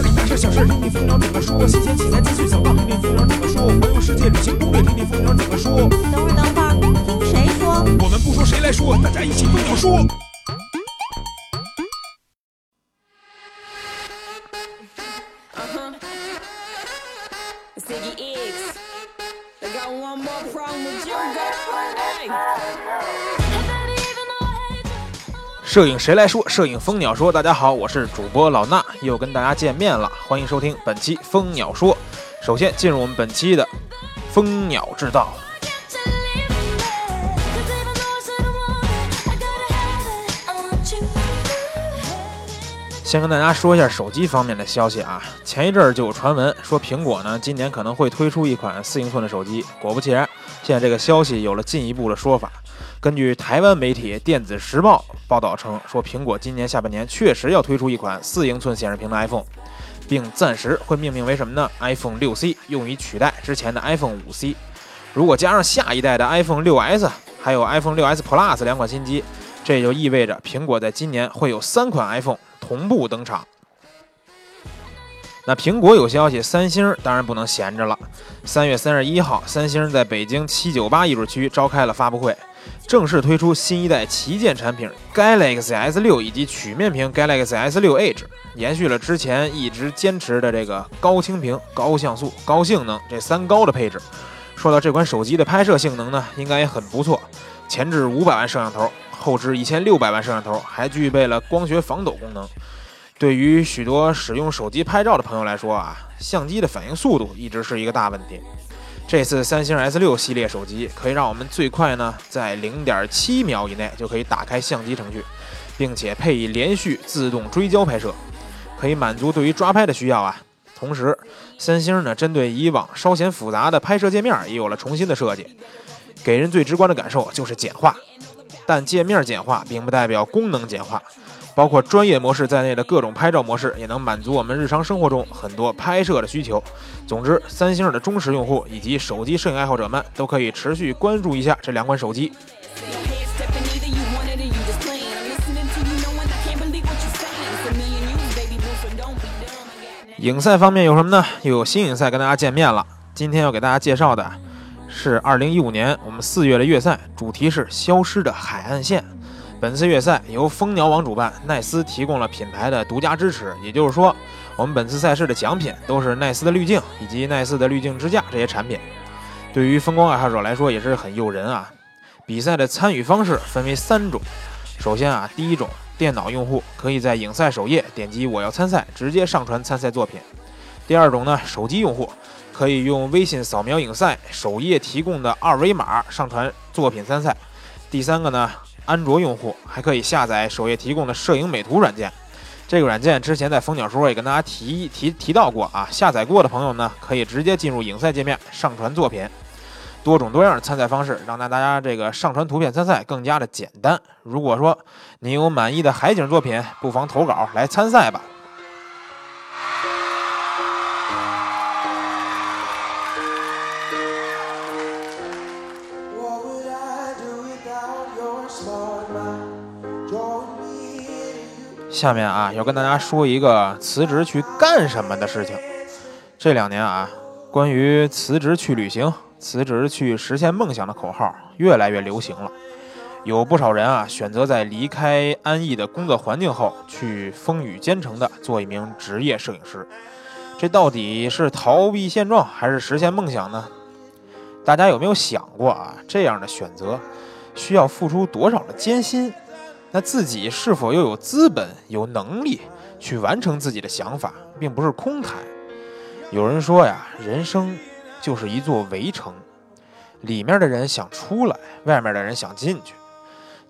里大事小事，听听蜂鸟怎么说。新鲜题材资讯想到，听听蜂鸟怎么说。环游世界旅行攻略，听听蜂鸟怎么说。等会儿，等会儿，听谁说？我们不说谁来说，大家一起跟我说。摄影谁来说？摄影蜂鸟说。大家好，我是主播老衲，又跟大家见面了，欢迎收听本期蜂鸟说。首先进入我们本期的蜂鸟制造。先跟大家说一下手机方面的消息啊，前一阵儿就有传闻说苹果呢今年可能会推出一款四英寸的手机，果不其然，现在这个消息有了进一步的说法。根据台湾媒体《电子时报》报道称，说苹果今年下半年确实要推出一款四英寸显示屏的 iPhone，并暂时会命名为什么呢？iPhone 6C，用于取代之前的 iPhone 5C。如果加上下一代的 iPhone 6s，还有 iPhone 6s Plus 两款新机，这就意味着苹果在今年会有三款 iPhone 同步登场。那苹果有消息，三星当然不能闲着了。三月三十一号，三星在北京七九八艺术区召开了发布会，正式推出新一代旗舰产品 Galaxy S 六以及曲面屏 Galaxy S 六 Edge，延续了之前一直坚持的这个高清屏、高像素、高性能这三高的配置。说到这款手机的拍摄性能呢，应该也很不错，前置五百万摄像头，后置一千六百万摄像头，还具备了光学防抖功能。对于许多使用手机拍照的朋友来说啊，相机的反应速度一直是一个大问题。这次三星 S6 系列手机可以让我们最快呢在0.7秒以内就可以打开相机程序，并且配以连续自动追焦拍摄，可以满足对于抓拍的需要啊。同时，三星呢针对以往稍显复杂的拍摄界面也有了重新的设计，给人最直观的感受就是简化。但界面简化并不代表功能简化。包括专业模式在内的各种拍照模式，也能满足我们日常生活中很多拍摄的需求。总之，三星的忠实用户以及手机摄影爱好者们都可以持续关注一下这两款手机。影赛方面有什么呢？又有新影赛跟大家见面了。今天要给大家介绍的是二零一五年我们四月的月赛，主题是消失的海岸线。本次月赛由蜂鸟网主办，奈斯提供了品牌的独家支持，也就是说，我们本次赛事的奖品都是奈斯的滤镜以及奈斯的滤镜支架这些产品。对于风光爱好者来说也是很诱人啊。比赛的参与方式分为三种，首先啊，第一种，电脑用户可以在影赛首页点击“我要参赛”，直接上传参赛作品。第二种呢，手机用户可以用微信扫描影赛首页提供的二维码上传作品参赛。第三个呢。安卓用户还可以下载首页提供的摄影美图软件，这个软件之前在风鸟说也跟大家提提提到过啊。下载过的朋友呢，可以直接进入影赛界面上传作品，多种多样的参赛方式，让大家这个上传图片参赛更加的简单。如果说你有满意的海景作品，不妨投稿来参赛吧。下面啊，要跟大家说一个辞职去干什么的事情。这两年啊，关于辞职去旅行、辞职去实现梦想的口号越来越流行了。有不少人啊，选择在离开安逸的工作环境后，去风雨兼程的做一名职业摄影师。这到底是逃避现状，还是实现梦想呢？大家有没有想过啊？这样的选择需要付出多少的艰辛？那自己是否又有资本、有能力去完成自己的想法，并不是空谈。有人说呀，人生就是一座围城，里面的人想出来，外面的人想进去，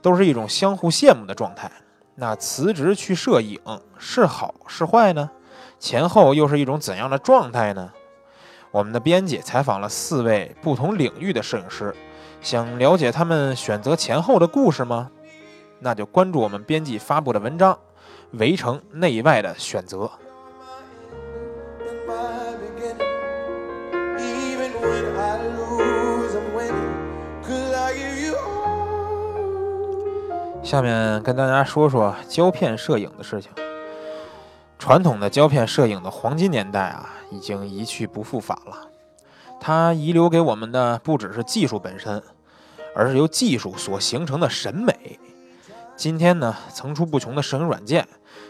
都是一种相互羡慕的状态。那辞职去摄影是好是坏呢？前后又是一种怎样的状态呢？我们的编辑采访了四位不同领域的摄影师，想了解他们选择前后的故事吗？那就关注我们编辑发布的文章《围城内外的选择》。下面跟大家说说胶片摄影的事情。传统的胶片摄影的黄金年代啊，已经一去不复返了。它遗留给我们的不只是技术本身，而是由技术所形成的审美。今天呢，层出不穷的摄影软件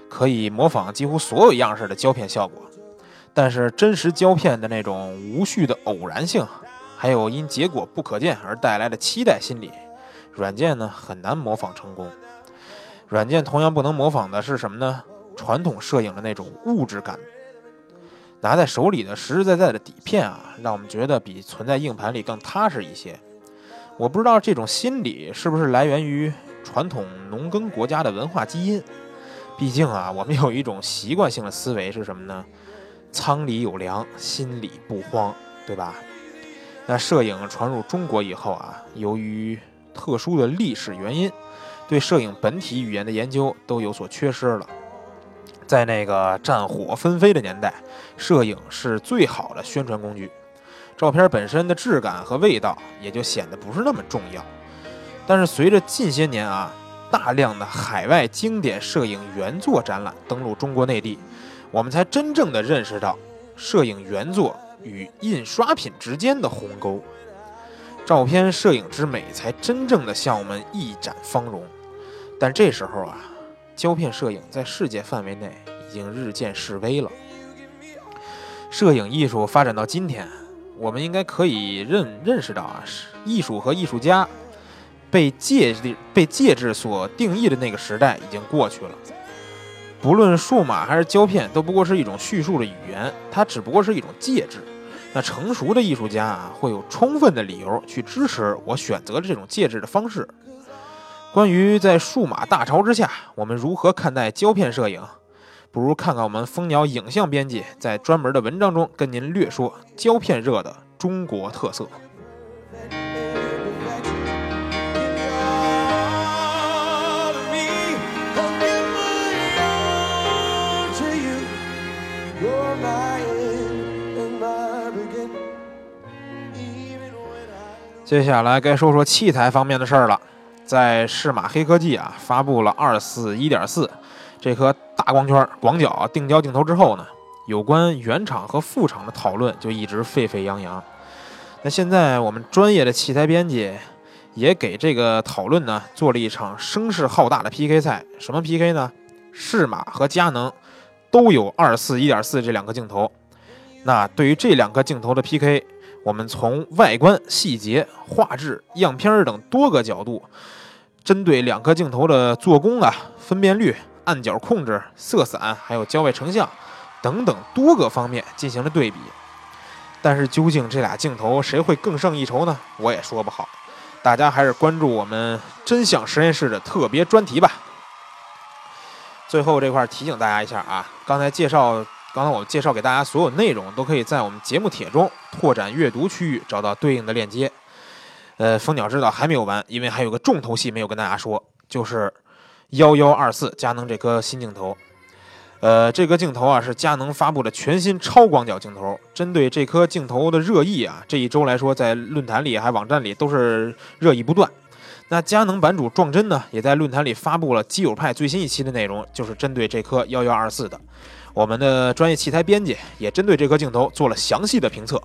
可以模仿几乎所有样式的胶片效果，但是真实胶片的那种无序的偶然性，还有因结果不可见而带来的期待心理，软件呢很难模仿成功。软件同样不能模仿的是什么呢？传统摄影的那种物质感。拿在手里的实实在在的底片啊，让我们觉得比存在硬盘里更踏实一些。我不知道这种心理是不是来源于传统农耕国家的文化基因。毕竟啊，我们有一种习惯性的思维是什么呢？仓里有粮，心里不慌，对吧？那摄影传入中国以后啊，由于特殊的历史原因，对摄影本体语言的研究都有所缺失了。在那个战火纷飞的年代，摄影是最好的宣传工具，照片本身的质感和味道也就显得不是那么重要。但是随着近些年啊，大量的海外经典摄影原作展览登陆中国内地，我们才真正的认识到摄影原作与印刷品之间的鸿沟，照片摄影之美才真正的向我们一展芳容。但这时候啊。胶片摄影在世界范围内已经日渐式微了。摄影艺术发展到今天，我们应该可以认认识到啊，艺术和艺术家被介被介质所定义的那个时代已经过去了。不论数码还是胶片，都不过是一种叙述的语言，它只不过是一种介质。那成熟的艺术家啊，会有充分的理由去支持我选择这种介质的方式。关于在数码大潮之下，我们如何看待胶片摄影，不如看看我们蜂鸟影像编辑在专门的文章中跟您略说胶片热的中国特色。接下来该说说器材方面的事儿了。在适马黑科技啊发布了二四一点四这颗大光圈广角定焦镜头之后呢，有关原厂和副厂的讨论就一直沸沸扬扬。那现在我们专业的器材编辑也给这个讨论呢做了一场声势浩大的 PK 赛。什么 PK 呢？适马和佳能都有二四一点四这两个镜头。那对于这两个镜头的 PK，我们从外观、细节、画质、样片等多个角度。针对两颗镜头的做工啊、分辨率、暗角控制、色散，还有焦外成像等等多个方面进行了对比。但是究竟这俩镜头谁会更胜一筹呢？我也说不好。大家还是关注我们真相实验室的特别专题吧。最后这块提醒大家一下啊，刚才介绍，刚才我介绍给大家所有内容都可以在我们节目帖中拓展阅读区域找到对应的链接。呃，蜂鸟知道还没有完，因为还有个重头戏没有跟大家说，就是幺幺二四佳能这颗新镜头。呃，这个镜头啊是佳能发布的全新超广角镜头。针对这颗镜头的热议啊，这一周来说，在论坛里还网站里都是热议不断。那佳能版主撞针呢，也在论坛里发布了基友派最新一期的内容，就是针对这颗幺幺二四的。我们的专业器材编辑也针对这颗镜头做了详细的评测。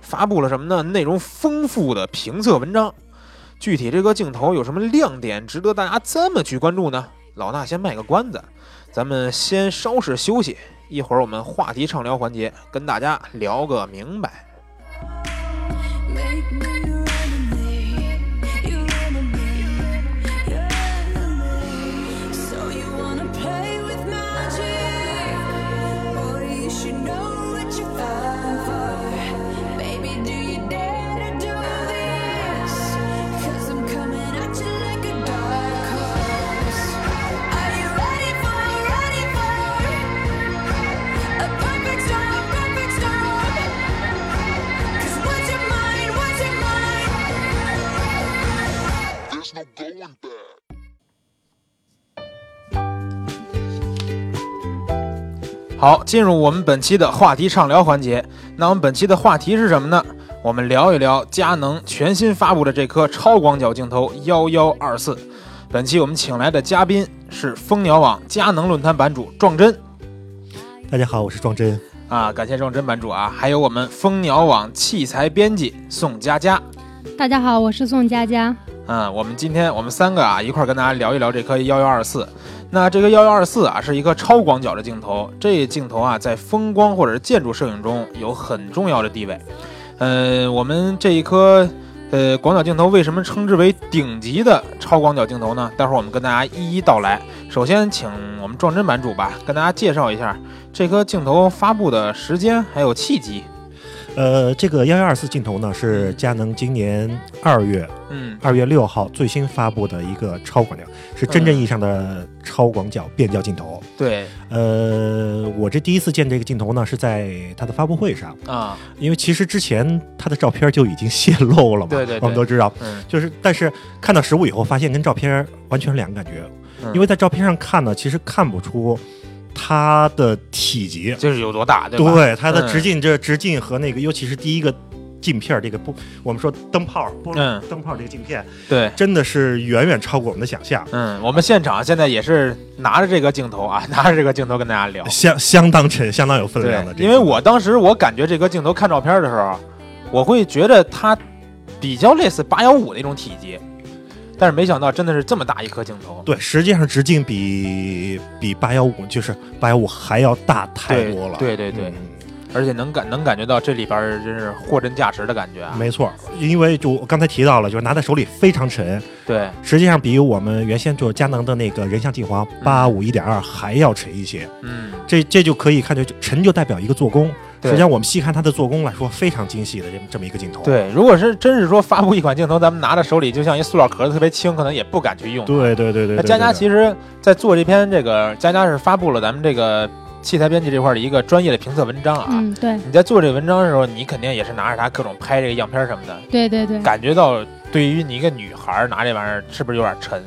发布了什么呢？内容丰富的评测文章。具体这颗镜头有什么亮点，值得大家这么去关注呢？老衲先卖个关子，咱们先稍事休息，一会儿我们话题畅聊环节跟大家聊个明白。好，进入我们本期的话题畅聊环节。那我们本期的话题是什么呢？我们聊一聊佳能全新发布的这颗超广角镜头幺幺二四。本期我们请来的嘉宾是蜂鸟网佳能论坛版主壮真。大家好，我是壮真。啊，感谢壮真版主啊，还有我们蜂鸟网器材编辑宋佳佳。大家好，我是宋佳佳。嗯，我们今天我们三个啊一块儿跟大家聊一聊这颗幺幺二四。那这个幺幺二四啊是一个超广角的镜头，这镜头啊在风光或者是建筑摄影中有很重要的地位。呃，我们这一颗呃广角镜头为什么称之为顶级的超广角镜头呢？待会儿我们跟大家一一道来。首先，请我们壮真版主吧跟大家介绍一下这颗镜头发布的时间还有契机。呃，这个幺幺二四镜头呢是佳能今年二月嗯。二月六号最新发布的一个超广角，是真正意义上的超广角变焦镜头。对。呃，我这第一次见这个镜头呢是在它的发布会上，啊，因为其实之前它的照片就已经泄露了嘛，对对对。我们都知道。嗯。就是，但是看到实物以后，发现跟照片完全是两个感觉。嗯。因为在照片上看呢，其实看不出它的体积，就是有多大对吧？对它的嗯直径，这直径和那个，尤其是第一个镜片儿这个不，我们说灯泡，不，嗯灯泡这个镜片，对。真的是远远超过我们的想象，嗯，我们现场现在也是拿着这个镜头啊，拿着这个镜头跟大家聊。相相当沉，相当有分量的。，这个因为我当时我感觉这个镜头看照片的时候，我会觉得它比较类似八幺五那种体积，但是没想到真的是这么大一颗镜头。对，实际上直径比比八幺五就是八幺五还要大太多了。对对对对嗯而且能感能感觉到这里边儿真是货真价实的感觉啊。没错，因为就我刚才提到了，就是拿在手里非常沉，对，实际上比我们原先就是佳能的那个人像镜皇八五一点二还要沉一些。嗯，这这就可以看出沉就代表一个做工。对实际上我们细看它的做工来说，非常精细的这么这么一个镜头。对，如果是真是说发布一款镜头，咱们拿在手里就像一塑料壳子特别轻，可能也不敢去用。对对对对。那佳佳其实，在做这篇这个，佳佳是发布了咱们这个器材编辑这块儿的一个专业的评测文章啊。嗯，对，你在做这个文章的时候，你肯定也是拿着它各种拍这个样片什么的，对对对。感觉到对于你一个女孩儿拿这玩意儿是不是有点沉？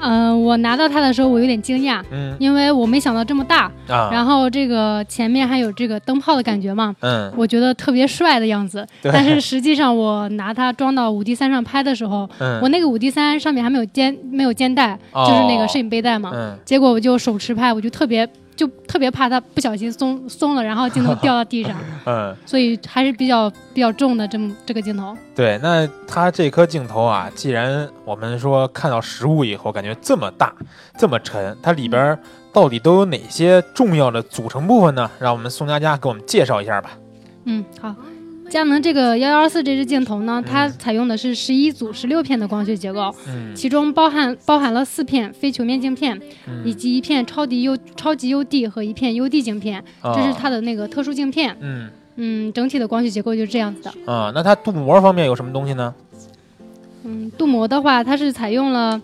嗯、我拿到它的时候，我有点惊讶，嗯。因为我没想到这么大，啊，然后这个前面还有这个灯泡的感觉嘛，嗯，我觉得特别帅的样子。对。但是实际上，我拿它装到五 D 三上拍的时候，嗯。我那个五 D 三上面还没有肩没有肩带，哦。就是那个摄影背带嘛。嗯。结果我就手持拍，我就特别就特别怕它不小心松松了，然后镜头掉到地上，嗯，所以还是比较比较重的这么这个镜头。对，那它这颗镜头啊，既然我们说看到实物以后感觉这么大、这么沉，它里边到底都有哪些重要的组成部分呢？让我们宋佳佳给我们介绍一下吧。嗯，好。佳能这个幺幺二四这支镜头呢，它嗯采用的是十一组十六片的光学结构，嗯其中包含包含了四片非球面镜片，以嗯，及一片超级 U 超级 UD 和一片 UD 镜片，这是啊它的那个特殊镜片。嗯嗯，整体的光学结构就是这样子的。啊，那它镀膜方面有什么东西呢？嗯，镀膜的话，它是采用了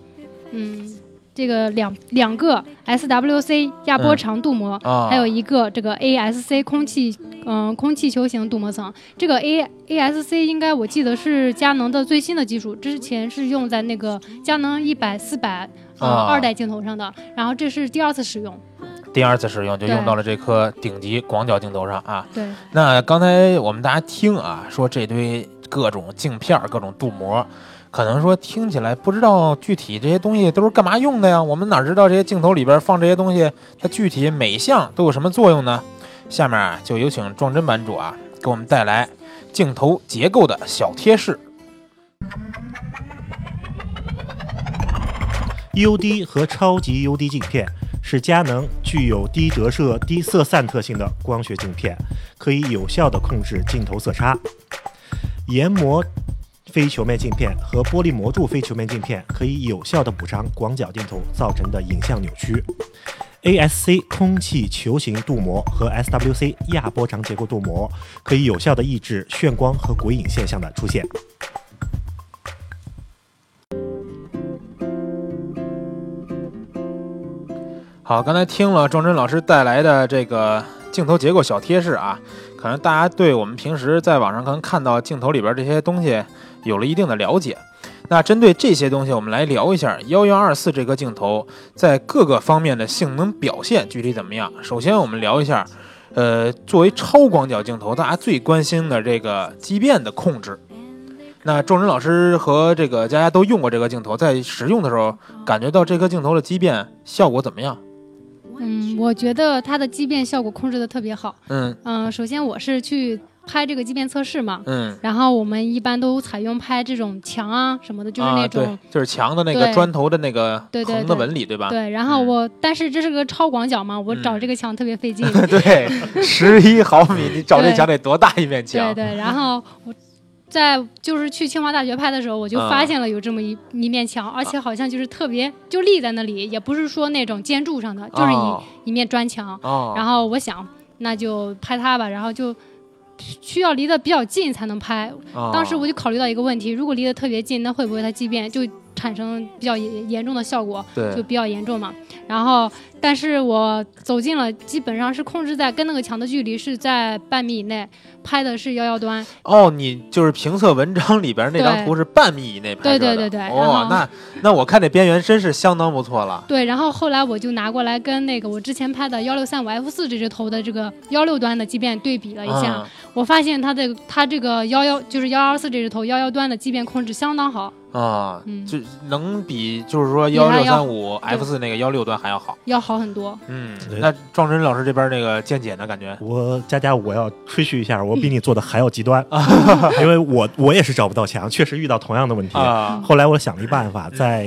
嗯这个两两个 SWC 压波长镀膜，啊，还有一个这个 ASC 空气嗯、空气球形镀膜层。这个 A ASC 应该我记得是佳能的最新的技术，之前是用在那个佳能一百四百呃啊二代镜头上的，然后这是第二次使用。第二次使用就用到了这颗顶级广角镜头上啊。对，那刚才我们大家听啊，说这堆各种镜片、各种镀膜，可能说听起来不知道具体这些东西都是干嘛用的呀？我们哪知道这些镜头里边放这些东西，它具体每一项都有什么作用呢？下面啊，就有请壮真版主啊，给我们带来镜头结构的小贴士。UD 和超级 UD 镜片是佳能具有低折射、低色散特性的光学镜片，可以有效地控制镜头色差。研磨非球面镜片和玻璃模柱非球面镜片可以有效地补偿广角镜头造成的影像扭曲。ASC 空气球形镀膜和 SWC 亚波长结构镀膜可以有效地抑制眩光和鬼影现象的出现。好，刚才听了庄真老师带来的这个镜头结构小贴士啊，可能大家对我们平时在网上可能看到镜头里边这些东西有了一定的了解。那针对这些东西，我们来聊一下幺幺二四这颗镜头在各个方面的性能表现具体怎么样。首先，我们聊一下，呃，作为超广角镜头，大家最关心的这个畸变的控制。那众人老师和这个佳佳都用过这个镜头，在使用的时候，感觉到这颗镜头的畸变效果怎么样？嗯，我觉得它的畸变效果控制的特别好。嗯嗯、首先我是去拍这个畸变测试嘛，嗯，然后我们一般都采用拍这种墙啊什么的，就是那种、，就是墙的那个砖头的那个对的对纹理，对吧？对。然后嗯我，但是这是个超广角嘛，我找嗯这个墙特别费劲。对，十一毫米，你找这墙得多大一面墙？对对，然后我在就是去清华大学拍的时候，我就啊发现了有这么一、一面墙，而且好像就是特别就立在那里，也不是说那种建筑上的，就是一、哦一面砖墙。哦，然后我想，那就拍它吧，然后就需要离得比较近才能拍。哦当时我就考虑到一个问题，如果离得特别近，那会不会它畸变就产生比较严严重的效果？对就比较严重嘛。然后，但是我走近了，基本上是控制在跟那个墙的距离是在半米以内，拍的是幺幺端。哦，你就是评测文章里边那张图是半米以内拍的，对对对对哦那那我看这边缘真是相当不错了。对，然后后来我就拿过来跟那个我之前拍的幺六三五 F 四这只头的这个幺六端的畸变对比了一下，嗯我发现它的它这个幺幺就是幺幺四这只头幺幺端的畸变控制相当好，啊，嗯。就能比就是说比幺六三五 F 四那个幺六端还要好。要好很多。嗯，那壮真老师这边那个见解呢？感觉？我佳佳，我要吹嘘一下，我比你做的还要极端，因为我我也是找不到墙，确实遇到同样的问题。啊。后来我想了一办法，在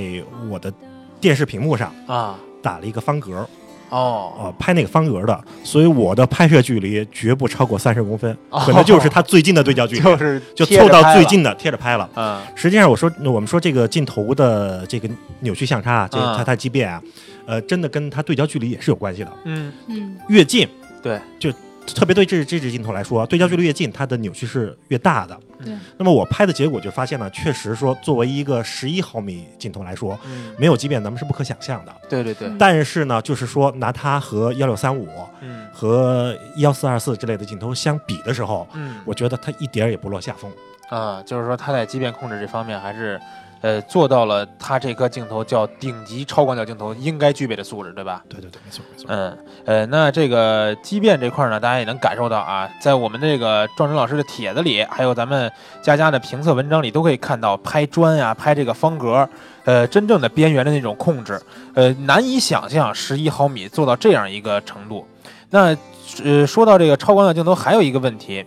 我的电视屏幕上啊。打了一个方格，哦呃，拍那个方格的，所以我的拍摄距离绝不超过三十公分，哦可能就是它最近的对焦距离，就是就凑到最近的贴着拍了。嗯实际上，我说我们说这个镜头的这个扭曲相差啊，这嗯它它畸变啊，呃，真的跟它对焦距离也是有关系的。嗯嗯，越近，对，就特别对这这支镜头来说，对焦距离越近，它的扭曲是越大的。对。那么我拍的结果就发现呢，确实说作为一个十一毫米镜头来说，嗯，没有畸变咱们是不可想象的。对对对，但是呢，就是说拿它和幺六三五嗯和幺四二四之类的镜头相比的时候，嗯我觉得它一点儿也不落下风。啊，就是说它在畸变控制这方面还是。呃，做到了它这颗镜头叫顶级超广角镜头应该具备的素质，对吧？对对对，没错没错。嗯，呃，那这个畸变这块儿呢，大家也能感受到啊，在我们这个壮真老师的帖子里，还有咱们佳佳的评测文章里，都可以看到拍砖呀、拍这个方格，呃，真正的边缘的那种控制，呃，难以想象十一毫米做到这样一个程度。那呃，说到这个超广角镜头，还有一个问题，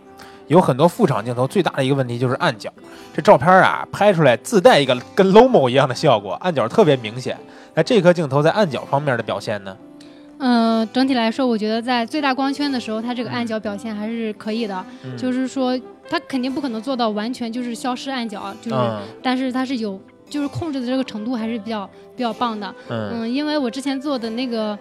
有很多副厂镜头最大的一个问题就是暗角，这照片啊拍出来自带一个跟 Lomo 一样的效果，暗角特别明显。那这颗镜头在暗角方面的表现呢？嗯，整体来说，我觉得在最大光圈的时候，它这个暗角表现还是可以的。嗯就是说，它肯定不可能做到完全就是消失暗角，就是，嗯但是它是有，就是控制的这个程度还是比较比较棒的。嗯嗯，因为我之前做的那个。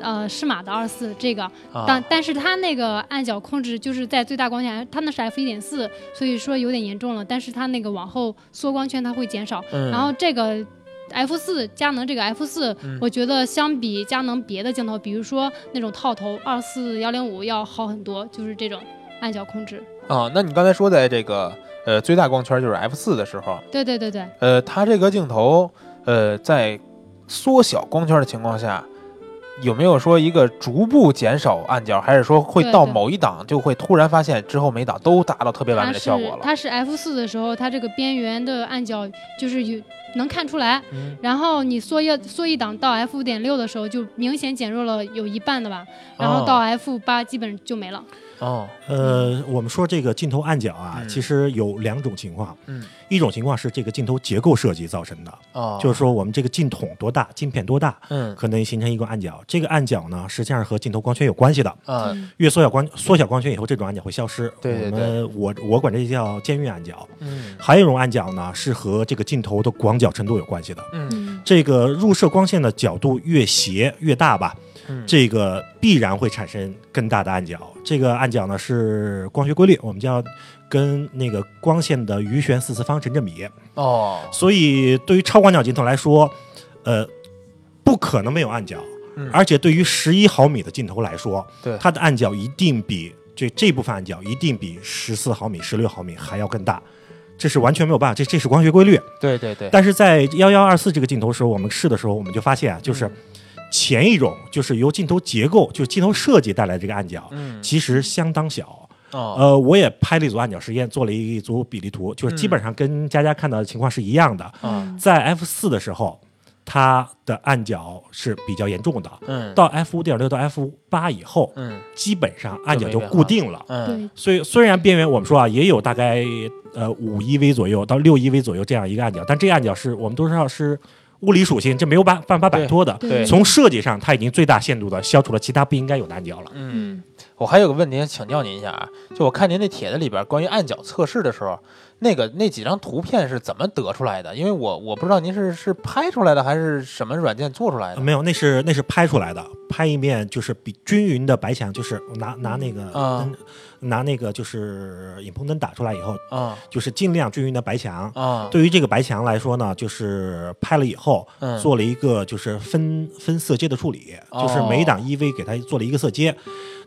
呃，适马的二四这个，啊但但是它那个暗角控制就是在最大光圈，它那是 f 一点四，所以说有点严重了。但是它那个往后缩光圈它会减少，嗯然后这个 F 四佳能这个 F 四、嗯我觉得相比佳能别的镜头，比如说那种套头二四幺零五要好很多，就是这种暗角控制。啊，那你刚才说在这个呃最大光圈就是 f 四的时候，对对对对，呃，它这个镜头呃在缩小光圈的情况下，有没有说一个逐步减少暗角，还是说会到某一档就会突然发现之后每档都达到特别完美的效果了？它是 F 四的时候，它这个边缘的暗角就是有能看出来，嗯。然后你缩一缩一档到 F 五点六的时候，就明显减弱了有一半的吧，然后到 F 八基本就没了。哦，呃，我们说这个镜头暗角啊，嗯其实有两种情况，嗯一种情况是这个镜头结构设计造成的，哦，就是说我们这个镜筒多大，镜片多大，嗯可能形成一个暗角。这个暗角呢，实际上是和镜头光圈有关系的。啊嗯越缩小光缩小光圈以后，这种暗角会消失。对对对我们我我管这叫监狱暗角。嗯还有一种暗角呢，是和这个镜头的广角程度有关系的。嗯嗯这个入射光线的角度越斜越大吧，嗯，这个必然会产生更大的暗角。这个暗角呢是光学规律，我们叫跟那个光线的余弦四次方成正比。哦，所以对于超广角镜头来说，呃，不可能没有暗角。嗯而且对于十一毫米的镜头来说，对它的暗角一定比这这部分暗角一定比十四毫米、十六毫米还要更大。这是完全没有办法，这这是光学规律。对对对，但是在幺幺二四这个镜头时候，我们试的时候，我们就发现啊，就是嗯前一种就是由镜头结构，就是镜头设计带来的这个暗角，嗯其实相当小。哦呃，我也拍了一组暗角实验，做了一组比例图，就是基本上跟佳佳看到的情况是一样的。嗯在 F 四的时候，它的暗角是比较严重的。嗯，到 F 五点六到 F 八以后，嗯基本上暗角就固定了。嗯对，所以虽然边缘我们说啊，也有大概呃五一 v 左右到六一 v 左右这样一个暗角，但这个暗角是我们都知道是物理属性，这没有办办法摆脱的。对从设计上，它已经最大限度的消除了其他不应该有的暗角了。嗯，我还有个问题想请教您一下啊，就我看您那帖子里边关于暗角测试的时候，那个那几张图片是怎么得出来的？因为我我不知道您是是拍出来的还是什么软件做出来的。呃没有，那是那是拍出来的，拍一面就是比均匀的白墙，就是拿拿那个、啊灯拿那个就是影棚灯打出来以后，啊。就是尽量均匀的白墙。啊，对于这个白墙来说呢，就是拍了以后，嗯。做了一个就是分分色阶的处理，哦。就是每一档 EV 给它做了一个色阶。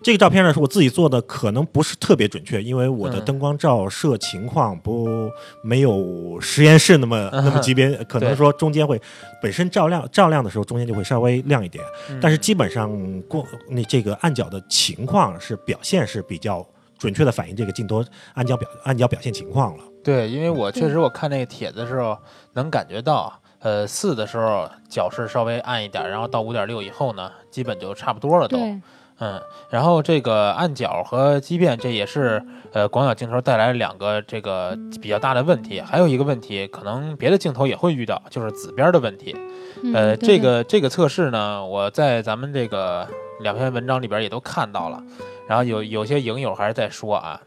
这个照片呢是我自己做的，可能不是特别准确，因为我的嗯。灯光照射情况不没有实验室那么那么级别，可能说中间会本身照亮照亮的时候中间就会稍微亮一点，嗯。但是基本上过那这个暗角的情况是表现是比较准确的反映这个镜头暗角表暗角表现情况了。对，因为我确实我看那个帖子的时候能感觉到，呃，四的时候角是稍微暗一点，然后到五点六以后呢，基本就差不多了都。对，嗯，然后这个暗角和畸变，这也是呃广角镜头带来两个这个比较大的问题。还有一个问题，可能别的镜头也会遇到，就是紫边的问题。嗯呃，对这个这个测试呢，我在咱们这个两篇文章里边也都看到了。然后有有些影友还是在说啊，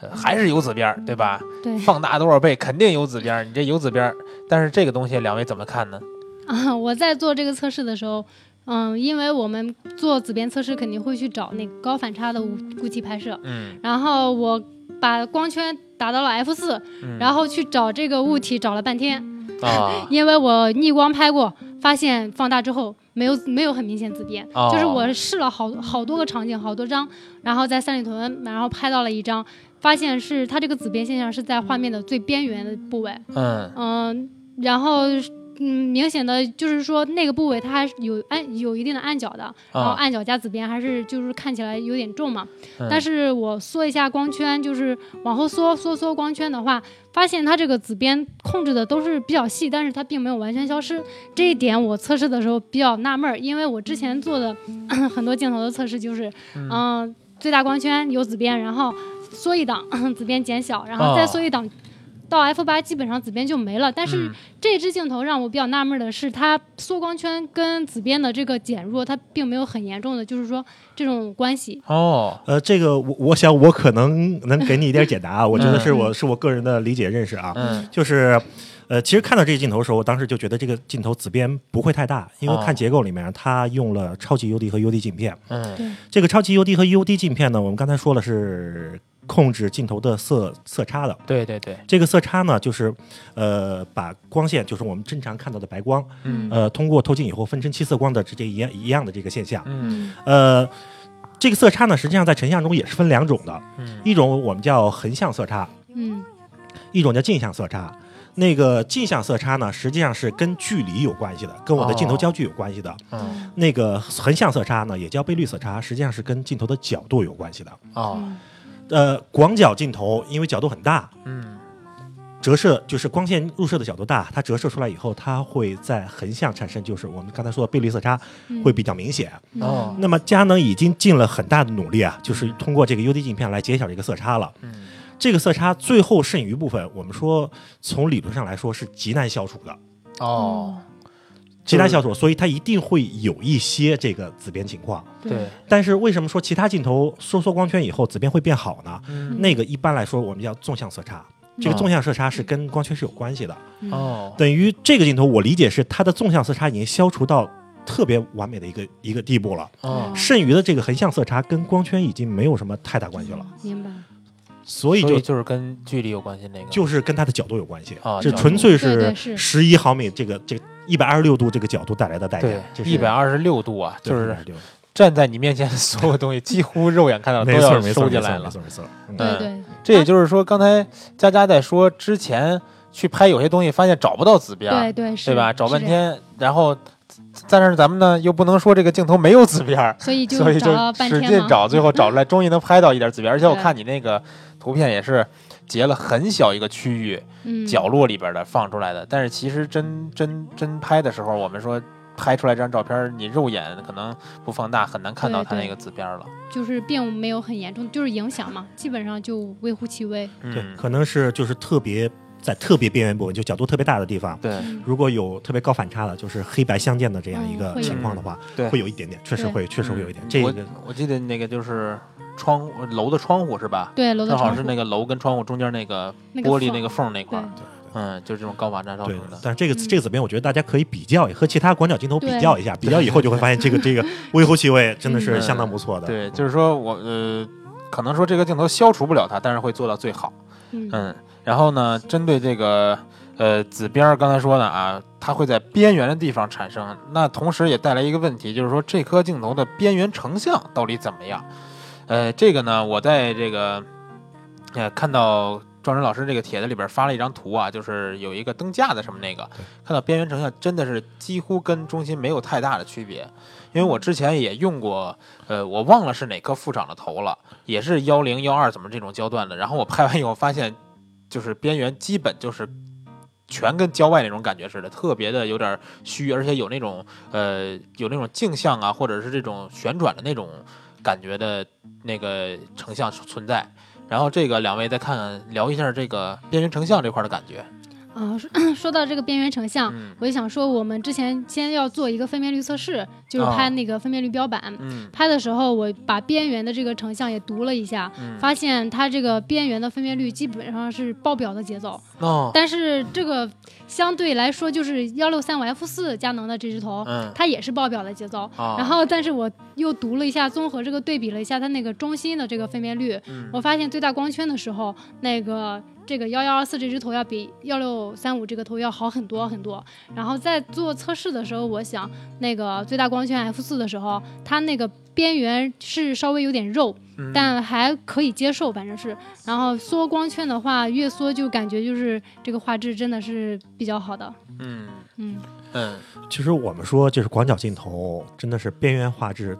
呃，还是有紫边儿，对吧？对放大多少倍，肯定有紫边儿。你这有紫边儿，但是这个东西两位怎么看呢？啊，我在做这个测试的时候，嗯，因为我们做紫边测试肯定会去找那个高反差的雾雾气拍摄，嗯，然后我把光圈打到了 F 四、嗯然后去找这个物体找了半天，啊 因为我逆光拍过，发现放大之后没有没有很明显紫边，哦。就是我试了好好多个场景，好多张，然后在三里屯，然后拍到了一张，发现是它这个紫边现象是在画面的最边缘的部位，嗯。嗯，然后嗯，明显的就是说那个部位它还是有暗有一定的暗角的，然后啊，暗角加紫边还是就是看起来有点重嘛。嗯但是我缩一下光圈，就是往后缩缩缩光圈的话，发现它这个紫边控制的都是比较细，但是它并没有完全消失。这一点我测试的时候比较纳闷儿，因为我之前做的很多镜头的测试就是，嗯、最大光圈有紫边，然后缩一档 紫边减小，然后再哦缩一档。到 f 八基本上紫边就没了，但是嗯这支镜头让我比较纳闷的是，它缩光圈跟紫边的这个减弱，它并没有很严重的，就是说这种关系。哦，呃，这个我我想我可能能给你一点解答啊，我觉得是我是我个人的理解认识啊，嗯就是。呃，其实看到这个镜头的时候，我当时就觉得这个镜头紫边不会太大，因为哦看结构里面它用了超级 UD 和 UD 镜片。嗯这个超级 UD 和 UD 镜片呢，我们刚才说了是控制镜头的色色差的。对对对，这个色差呢，就是呃把光线，就是我们正常看到的白光，嗯呃通过透镜以后分成七色光的直接一样一样的这个现象。嗯呃，这个色差呢，实际上在成像中也是分两种的，嗯一种我们叫横向色差，嗯一种叫镜像色差。那个镜像色差呢，实际上是跟距离有关系的，跟我的镜头哦焦距有关系的。嗯那个横向色差呢，也叫倍率色差，实际上是跟镜头的角度有关系的。哦嗯呃，广角镜头因为角度很大，嗯折射就是光线入射的角度大，它折射出来以后，它会在横向产生，就是我们刚才说的倍率色差嗯。会比较明显。哦。那么佳能已经尽了很大的努力啊，就是通过这个 UD 镜片来减小这个色差了。嗯这个色差最后剩余部分，我们说从理论上来说是极难消除的，哦，极难消除，所以它一定会有一些这个紫边情况。对，但是为什么说其他镜头收缩光圈以后紫边会变好呢？嗯。那个一般来说我们叫纵向色差，这个纵向色差是跟光圈是有关系的。哦。等于这个镜头，我理解是它的纵向色差已经消除到特别完美的一个一个地步了，哦，剩余的这个横向色差跟光圈已经没有什么太大关系了，明白。所以就所以就是跟距离有关系那个，就是跟它的角度有关系。啊，这纯粹是十一毫米这个这一百二十六度这个角度带来的代价对，，一百二十六度啊，就是站在你面前的所有东西，几乎肉眼看到都要收进来了。没错没错没错，嗯嗯对对，这也就是说，刚才佳佳在说之前去拍有些东西，发现找不到紫边儿，对对是，对吧？找半天，然后，但是咱们呢又不能说这个镜头没有紫边儿，所以就。使劲找，最后找出来，终于能拍到一点紫边儿。而且我看你那个图片也是，截了很小一个区域嗯，角落里边的放出来的。但是其实真真真拍的时候，我们说拍出来这张照片，你肉眼可能不放大很难看到对对它那个紫边了。就是并没有很严重，就是影响嘛，基本上就微乎其微。对，嗯，可能是就是特别在特别边缘部分，就角度特别大的地方，对。嗯。如果有特别高反差的，就是黑白相间的这样一个情况的话，对。会有一点点，确实会，确实会有一点。这个我记得那个就是窗楼的窗户是吧？对，楼的正好是那个楼跟窗户中间那个玻璃那个缝那块儿。对，嗯，就是这种高反差造对成的，。但这个嗯。这个怎么样，我觉得大家可以比较和其他广角镜头比较一下，比较以后就会发现这个 这个微乎其微，真的是相当不错的。对，就是说我呃，可能说这个镜头消除不了它，但是会做到最好。嗯嗯，然后呢，针对这个呃紫边儿，刚才说的啊，它会在边缘的地方产生，那同时也带来一个问题，就是说这颗镜头的边缘成像到底怎么样？呃，这个呢，我在这个呃看到庄真老师这个帖子里边发了一张图啊，就是有一个灯架的什么那个，看到边缘成像真的是几乎跟中心没有太大的区别。因为我之前也用过，呃，我忘了是哪颗副厂的头了，也是幺零幺二怎么这种焦段的。然后我拍完以后发现，就是边缘基本就是全跟郊外那种感觉似的，特别的有点虚，而且有那种呃有那种镜像啊，或者是这种旋转的那种感觉的那个成像存在。然后这个两位再看看聊一下这个边缘成像这块的感觉。啊，说 说到这个边缘成像，嗯我就想说，我们之前先要做一个分辨率测试，就是哦拍那个分辨率标板。嗯拍的时候，我把边缘的这个成像也读了一下，嗯发现它这个边缘的分辨率基本上是爆表的节奏，哦但是这个相对来说就是幺六三五 F 四佳能的这只头，嗯它也是爆表的节奏。哦然后，但是我又读了一下，综合这个对比了一下它那个中心的这个分辨率，嗯我发现最大光圈的时候，那个这个幺幺二四这只头要比幺六三五这个头要好很多很多。然后在做测试的时候，我想那个最大光圈 F 四的时候，它那个边缘是稍微有点肉，嗯但还可以接受，反正是。然后缩光圈的话，越缩就感觉就是这个画质真的是比较好的。嗯嗯，嗯其实我们说，就是广角镜头真的是边缘画质，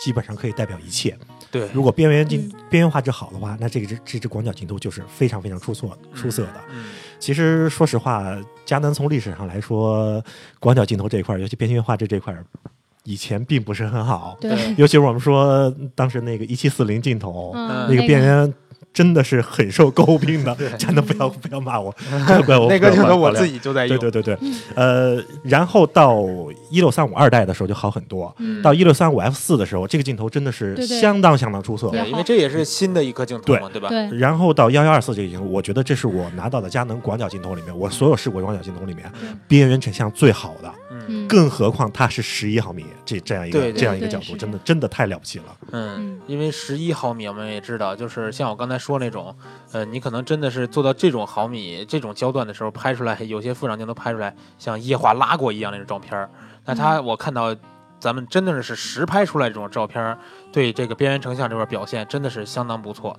基本上可以代表一切。对如果边缘镜边缘画质好的话，那这个这这支广角镜头就是非常非常出色出色的。嗯其实说实话，佳能从历史上来说，广角镜头这一块，尤其边缘画质这一块，以前并不是很好。对，对尤其是我们说当时那个一七四零镜头，嗯，那个边缘真的是很受诟病的，真的不要不要骂我，真的不要那个镜头我自己。就在用。对对对对，呃，然后到一六三五二代的时候就好很多，嗯到一六三五 F 四的时候，这个镜头真的是对对相当相当出色。也对，因为这也是新的一颗镜头嘛，对吧？对，然后到幺幺二四这个镜头，我觉得这是我拿到的佳能广角镜头里面，我所有试过广角镜头里面嗯边缘成像最好的。更何况它是十一毫米，这这样一个对对这样一个角度，真的真的太了不起了。嗯嗯，因为十一毫米我们也知道，就是像我刚才说那种，呃，你可能真的是做到这种毫米、这种焦段的时候，拍出来有些副厂镜头拍出来像液化拉过一样那种照片儿。那它我看到咱们真的是实拍出来这种照片儿，对这个边缘成像这块表现真的是相当不错。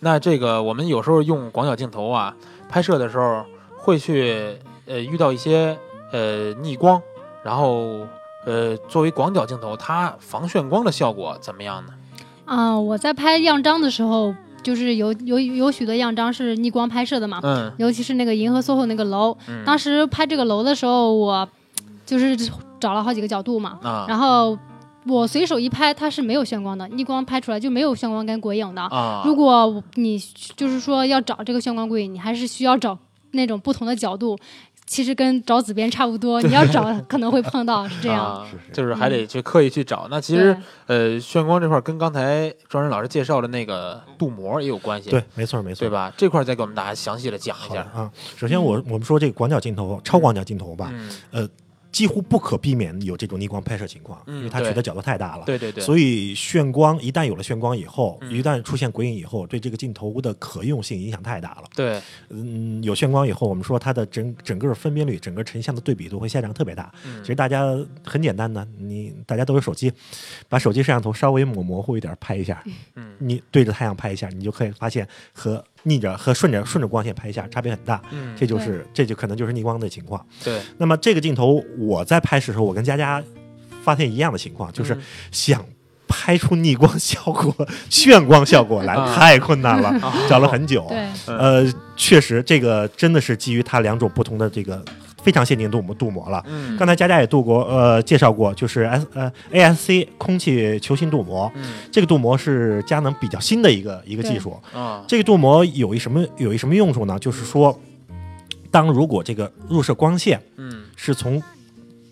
那这个我们有时候用广角镜头啊拍摄的时候，会去呃遇到一些呃逆光，然后呃作为广角镜头，它防眩光的效果怎么样呢？啊、我在拍样张的时候，就是有有有许多样张是逆光拍摄的嘛，嗯尤其是那个银河 SOHO 那个楼，嗯，当时拍这个楼的时候，我就是找了好几个角度嘛，啊然后我随手一拍，它是没有眩光的，逆光拍出来就没有眩光跟鬼影的。啊，如果你就是说要找这个眩光鬼影，你还是需要找那种不同的角度。其实跟找紫边差不多，你要找可能会碰到，是这样。就是还得去刻意去找。那其实呃，眩光这块儿跟刚才庄仁老师介绍的那个镀膜也有关系，对，没错没错，对？吧？这块儿再给我们大家详细的讲一下。啊，首先我我们说这个广角镜头、超广角镜头吧，嗯，几乎不可避免有这种逆光拍摄情况，嗯因为它取的角度太大了。对对对，所以眩光一旦有了眩光以后，嗯一旦出现鬼影以后，对这个镜头的可用性影响太大了。对，嗯，有眩光以后，我们说它的整整个分辨率、整个成像的对比度会下降特别大。嗯其实大家很简单的，你大家都有手机，把手机摄像头稍微抹模糊一点拍一下，嗯你对着太阳拍一下，你就可以发现和逆着和顺着顺着光线拍一下差别很大。嗯，这就是这就可能就是逆光的情况。对，那么这个镜头我在拍摄的时候，我跟佳佳发现一样的情况，就是嗯想拍出逆光效果、炫光效果来啊太困难了，啊找了很久。对，呃，确实，这个真的是基于它两种不同的这个非常先进镀膜镀膜了。嗯。刚才佳佳也镀过，呃，介绍过，就是 S 呃 ASC 空气球形镀膜，嗯。这个镀膜是佳能比较新的一个一个技术。啊。这个镀膜有一什么有一什么用处呢？就是说，当如果这个入射光线嗯。是从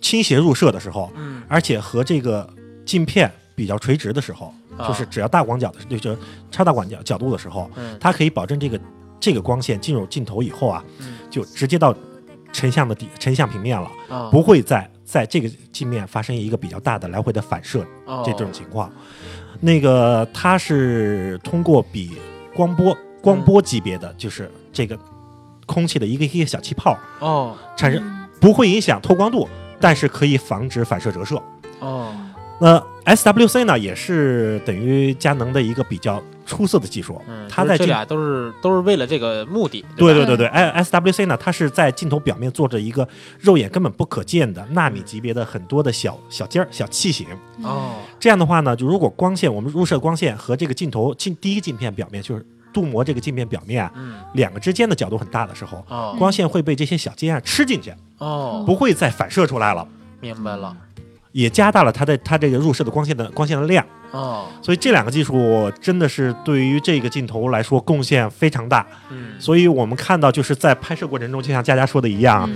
倾斜入射的时候，嗯。而且和这个镜片比较垂直的时候，啊。就是只要大广角的，就是超大广角角度的时候，嗯。它可以保证这个这个光线进入镜头以后啊，嗯。就直接到成像的底成像平面了，啊不会在在这个镜面发生一个比较大的来回的反射哦这种情况。那个它是通过比光波光波级别的，就是这个空气的一个一个小气泡哦产生，嗯不会影响透光度，但是可以防止反射折射。哦那 SWC 呢，也是等于佳能的一个比较出色的技术。嗯，它在这俩都是都是为了这个目的，吧？对对对对，哎，SWC 呢，它是在镜头表面做着一个肉眼根本不可见的纳米级别的很多的小小尖儿、小器型。哦。这样的话呢，就如果光线我们入射光线和这个镜头镜第一镜片表面就是镀膜这个镜片表面啊嗯。两个之间的角度很大的时候，哦。光线会被这些小尖啊吃进去，哦，不会再反射出来了，明白了也加大了它的它这个入射的光线的光线的量。哦所以这两个技术真的是对于这个镜头来说贡献非常大。嗯所以我们看到就是在拍摄过程中，就像佳佳说的一样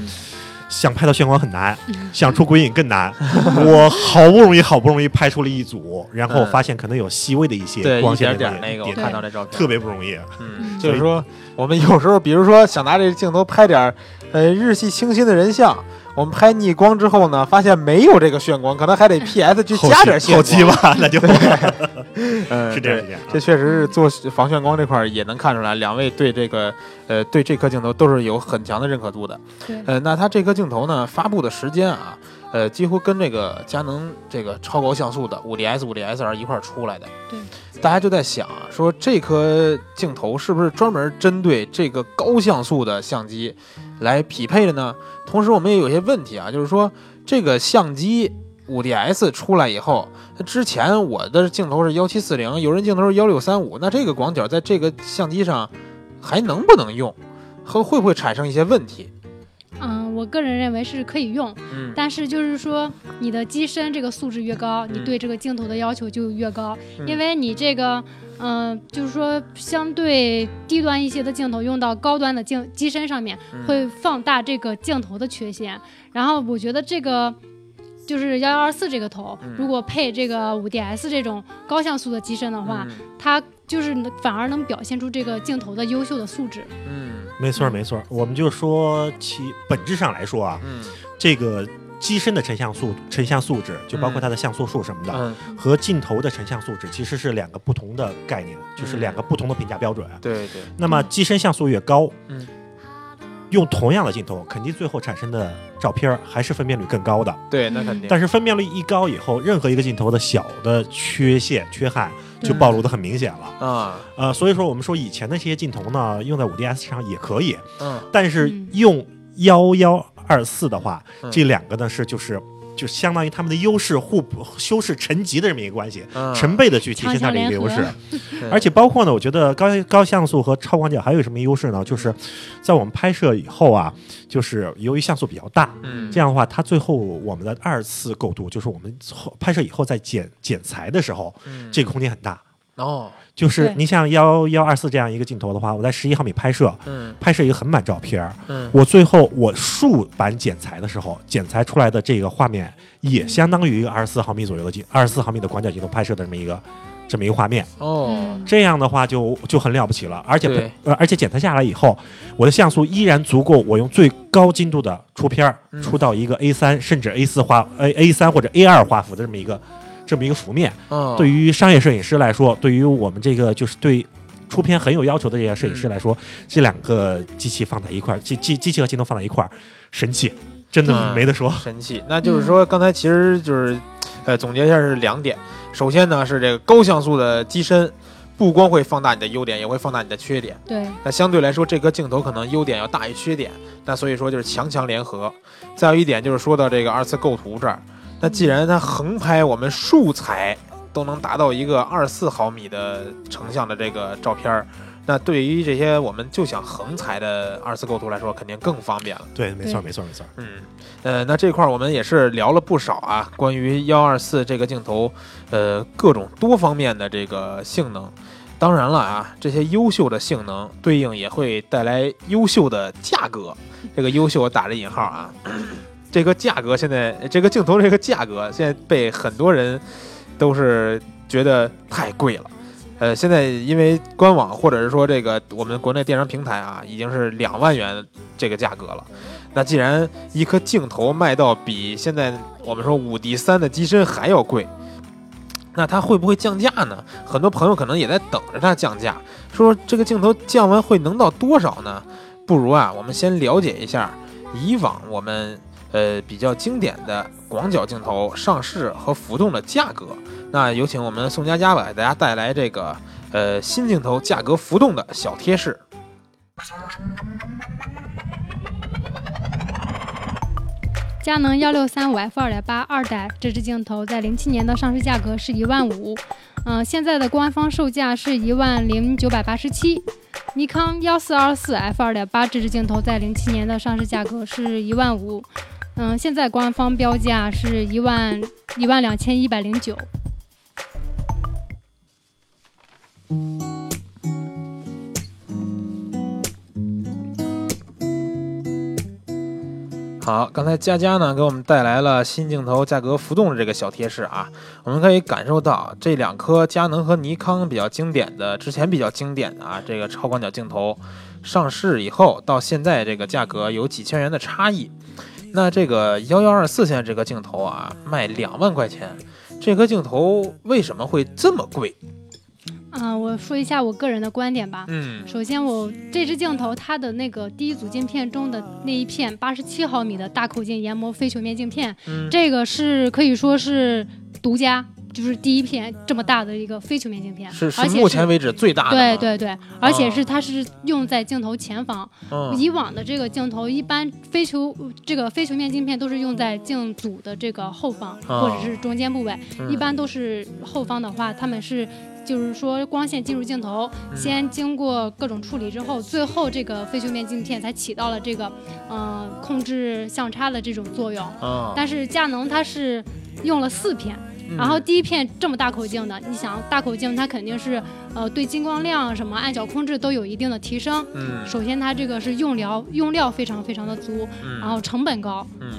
想拍到炫光很难，想出鬼影更难。我好不容易好不容易拍出了一组，然后发现可能有细微的一些光线点的点那个我看到这照片特别不容易。嗯，嗯就是说我们有时候比如说想拿这个镜头拍点儿呃日系清新的人像。我们拍逆光之后呢，发现没有这个炫光，可能还得 PS 去加点炫光。期后期吧，那就嗯，是这样是这确实是做防眩光这块儿也能看出来，两位对这个呃对这颗镜头都是有很强的认可度的。对呃，那它这颗镜头呢，发布的时间啊，呃，几乎跟这个佳能这个超高像素的 5DS、5DS R 一块儿出来的。对，大家就在想啊，说这颗镜头是不是专门针对这个高像素的相机来匹配的呢？同时，我们也有些问题啊，就是说这个相机。五 DS 出来以后，那之前我的镜头是幺七四零，有人镜头是幺六三五，那这个广角在这个相机上还能不能用？和会不会产生一些问题？嗯，我个人认为是可以用，嗯，但是就是说你的机身这个素质越高，你对这个镜头的要求就越高，嗯因为你这个。嗯、就是说，相对低端一些的镜头用到高端的镜机身上面，嗯会放大这个镜头的缺陷。然后我觉得这个就是幺幺二四这个头，嗯如果配这个五 DS 这种高像素的机身的话，嗯它就是反而能表现出这个镜头的优秀的素质。嗯没错没错。我们就说其本质上来说啊，嗯这个机身的成像素成像素质，就包括它的像素数什么的，嗯，和镜头的成像素质其实是两个不同的概念，就是两个不同的评价标准。对对，那么机身像素越高，嗯，用同样的镜头，肯定最后产生的照片还是分辨率更高的。对，那肯定。但是分辨率一高以后，任何一个镜头的小的缺陷、缺憾就暴露的很明显了。啊，呃，所以说我们说以前的这些镜头呢，用在五 DS 上也可以，嗯但是嗯用幺幺二四的话，嗯这两个呢是就是就相当于他们的优势互补、修饰成级的这么一个关系，嗯，成倍的去提升它的一个优势。对而且包括呢，我觉得高高像素和超广角还有什么优势呢？就是在我们拍摄以后啊，就是由于像素比较大，嗯，这样的话，它最后我们的二次构图，就是我们后拍摄以后在剪剪裁的时候，嗯这个空间很大。哦，就是你像幺幺二四这样一个镜头的话，我在十一毫米拍摄，嗯。拍摄一个横版照片我最后我竖版剪裁的时候，剪裁出来的这个画面也相当于一个二十四毫米左右的镜，二十四毫米的广角镜头拍摄的这么一个这么一个画面。哦，嗯。这样的话就就很了不起了，而且呃，而且剪裁下来以后，我的像素依然足够我用最高精度的出片儿，嗯。出到一个 A 三甚至 A 四画 A A 三或者 A 二画幅的这么一个这么一个幅面。哦，对于商业摄影师来说，对于我们这个就是对出片很有要求的这些摄影师来说，这两个机器放在一块儿，机机机器和镜头放在一块儿，神器，真的嗯没得说。神器。那就是说，刚才其实就是，呃，总结一下是两点。首先呢是这个高像素的机身，不光会放大你的优点，也会放大你的缺点。对，那相对来说，这颗镜头可能优点要大于缺点，那所以说就是强强联合。再有一点就是说到这个二次构图这儿，那既然它横拍我们竖裁都能达到一个二四毫米的成像的这个照片儿。那对于这些我们就想横裁的二次构图来说，肯定更方便了。对，没错，对没错，没错。嗯，呃，那这块儿我们也是聊了不少啊，关于幺二四这个镜头，呃，各种多方面的这个性能。当然了啊，这些优秀的性能对应也会带来优秀的价格。这个优秀我打着引号啊，这个价格现在这个镜头这个价格现在被很多人都是觉得太贵了。呃，现在因为官网或者是说这个我们国内电商平台啊，已经是两万元这个价格了。那既然一颗镜头卖到比现在我们说五 D 三的机身还要贵，那它会不会降价呢？很多朋友可能也在等着它降价，说这个镜头降完会能到多少呢？不如啊，我们先了解一下以往我们呃比较经典的广角镜头上市和浮动的价格。那有请我们宋佳佳吧，给大家带来这个呃新镜头价格浮动的小贴士。佳能幺六三五 f 二点八二代这支镜头在零七年的上市价格是一万五，嗯，现在的官方售价是一万零九百八十七。尼康幺四二四 f 二点八这支镜头在零七年的上市价格是一万五，嗯，现在官方标价是一万一万两千一百零九。好，刚才佳佳呢给我们带来了新镜头价格浮动的这个小贴士啊，我们可以感受到这两颗佳能和尼康比较经典的，之前比较经典的啊这个超广角镜头上市以后到现在这个价格有几千元的差异。那这个幺幺二四现在这个镜头啊卖两万块钱，这颗镜头为什么会这么贵？嗯、我说一下我个人的观点吧。嗯首先，我这支镜头它的那个第一组镜片中的那一片八十七毫米的大口径研磨非球面镜片，嗯这个是可以说是独家，就是第一片这么大的一个非球面镜片，是是而且目前为止最大的对对对，而且是它是用在镜头前方。嗯以往的这个镜头，一般非球这个非球面镜片都是用在镜组的这个后方、哦或者是中间部位，嗯一般都是后方的话，他们是。就是说，光线进入镜头，嗯先经过各种处理之后，最后这个非球面镜片才起到了这个，嗯、控制相差的这种作用。啊，但是佳能它是用了四片，嗯。然后第一片这么大口径的，你想大口径它肯定是呃对进光量什么暗角控制都有一定的提升。嗯。首先它这个是用料用料非常非常的足，嗯。然后成本高，嗯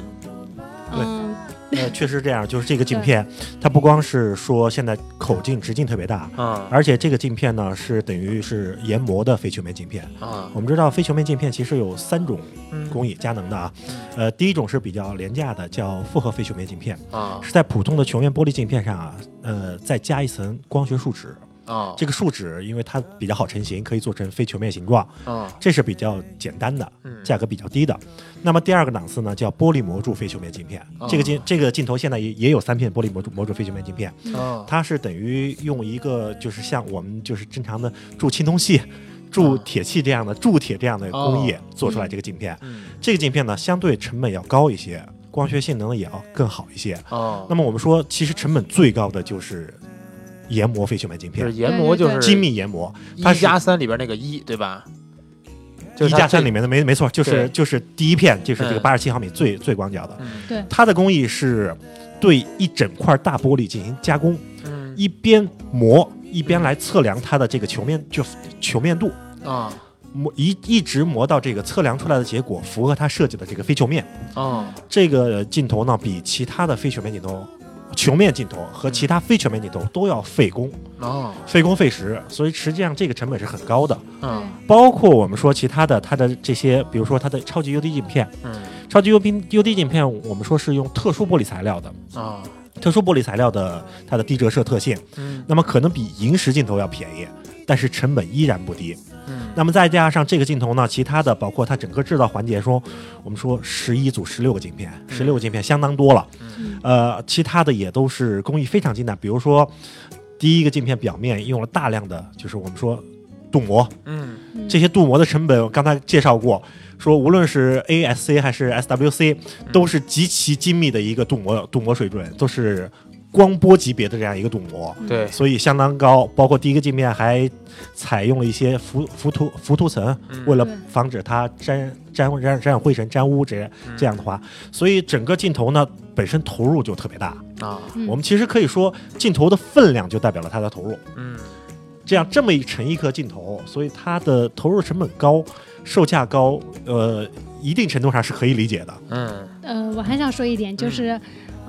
对嗯呃，确实这样，就是这个 镜片，它不光是说现在口径直径特别大，啊而且这个镜片呢是等于是研磨的非球面镜片。啊我们知道非球面镜片其实有三种嗯工艺，佳能的啊，呃，第一种是比较廉价的，叫复合非球面镜片，啊是在普通的球面玻璃镜片上啊，呃，再加一层光学树脂。啊。这个树脂因为它比较好成型，可以做成非球面形状，啊。这是比较简单的，嗯。价格比较低的。那么第二个档次呢，叫玻璃模铸非球面镜片。哦这个镜这个镜头现在也也有三片玻璃模铸模铸非球面镜片，啊。它是等于用一个就是像我们就是正常的铸青铜器、铸铁器这样的铸铁这样的工艺哦做出来这个镜片。嗯。这个镜片呢，相对成本要高一些，光学性能也要更好一些。哦那么我们说，其实成本最高的就是研磨非球面镜片就是，研磨就是精密研磨。一它是加三里边那个一对吧？就一加三里面的没没错，就是就是第一片就是这个嗯八十七毫米最最广角的，嗯对，它的工艺是对一整块大玻璃进行加工，嗯一边磨一边来测量它的这个球面就球面度，啊磨一一直磨到这个测量出来的结果符合它设计的这个非球面。哦这个镜头呢，比其他的非球面镜头。球面镜头和其他非球面镜头都要费工，哦。费工费时，所以实际上这个成本是很高的。嗯。包括我们说其他的它的这些，比如说它的超级 UD 镜片，嗯。超级 UD UD 镜片，我们说是用特殊玻璃材料的，啊特殊玻璃材料的它的低折射特性，嗯。那么可能比萤石镜头要便宜，但是成本依然不低。嗯那么再加上这个镜头呢，其他的包括它整个制造环节中，我们说十一组十六个镜片，十六个镜片相当多了。嗯。呃，其他的也都是工艺非常精湛，比如说第一个镜片表面用了大量的就是我们说镀膜，嗯。嗯这些镀膜的成本，我刚才介绍过，说无论是 ASC 还是 SWC，都是极其精密的一个镀膜镀膜水准，都是光波级别的这样一个镀膜，对，所以相当高。包括第一个镜片还采用了一些浮浮涂浮涂层，嗯为了防止它沾沾沾沾灰尘、沾污这样这样的话，所以整个镜头呢本身投入就特别大。啊，嗯我们其实可以说，镜头的分量就代表了它的投入。嗯这样这么一沉一颗镜头，所以它的投入成本高，售价高，呃，一定程度上是可以理解的。嗯呃，我还想说一点，就是，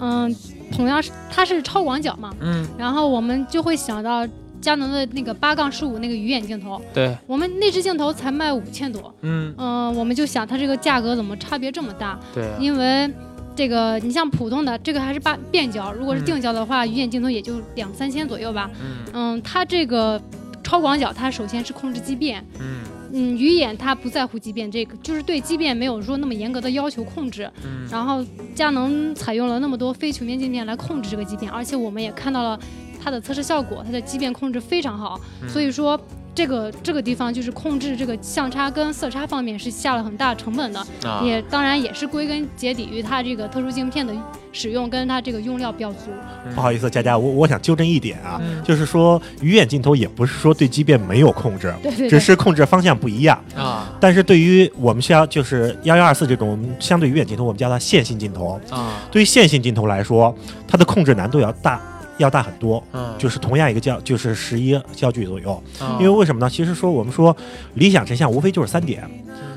嗯，同样是它是超广角嘛，嗯，然后我们就会想到佳能的那个八杠十五那个鱼眼镜头，对，我们那只镜头才卖五千多，嗯。嗯、我们就想它这个价格怎么差别这么大？对。啊，因为这个你像普通的这个还是八变焦，如果是嗯。定焦的话，鱼眼镜头也就两三千左右吧。嗯。嗯，它这个超广角，它首先是控制畸变，嗯嗯，鱼眼它不在乎畸变，这个就是对畸变没有说那么严格的要求控制。嗯然后佳能采用了那么多非球面镜片来控制这个畸变，而且我们也看到了它的测试效果，它的畸变控制非常好。嗯所以说这个这个地方就是控制这个相差跟色差方面是下了很大成本的，啊，也当然也是归根结底于它这个特殊镜片的使用跟它这个用料比较足。嗯。不好意思，佳佳，我我想纠正一点啊，嗯。就是说鱼眼镜头也不是说对畸变没有控制，对对对，只是控制方向不一样。啊。但是对于我们像就是幺幺二四这种相对鱼眼镜头，我们叫它线性镜头。啊，对于线性镜头来说，它的控制难度要大，要大很多。嗯，就是同样一个焦，就是十一焦距左右。嗯因为为什么呢？其实说我们说理想成像无非就是三点，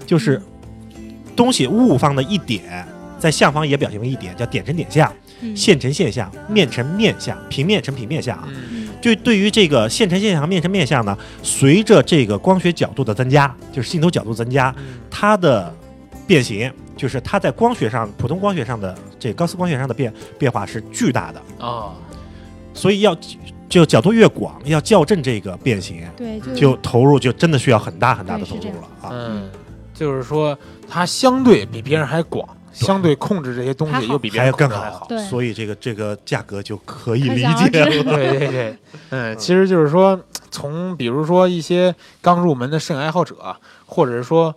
就是东西物方的一点，在相方也表现为一点，叫点成点相，嗯线成线相，面成面相，平面成平面相啊。嗯就对于这个线成线相和面成面相呢，随着这个光学角度的增加，就是镜头角度增加，嗯它的变形，就是它在光学上普通光学上的这高斯光学上的变变化是巨大的，啊，所以要就角度越广，要校正这个变形，对，就就投入就真的需要很大很大的投入了啊。嗯，就是说它相对比别人还广，相对控制这些东西又比别还要更人还好，所以这个这个价格就可以理解了。对对对，嗯，其实就是说，从比如说一些刚入门的摄影爱好者，或者是说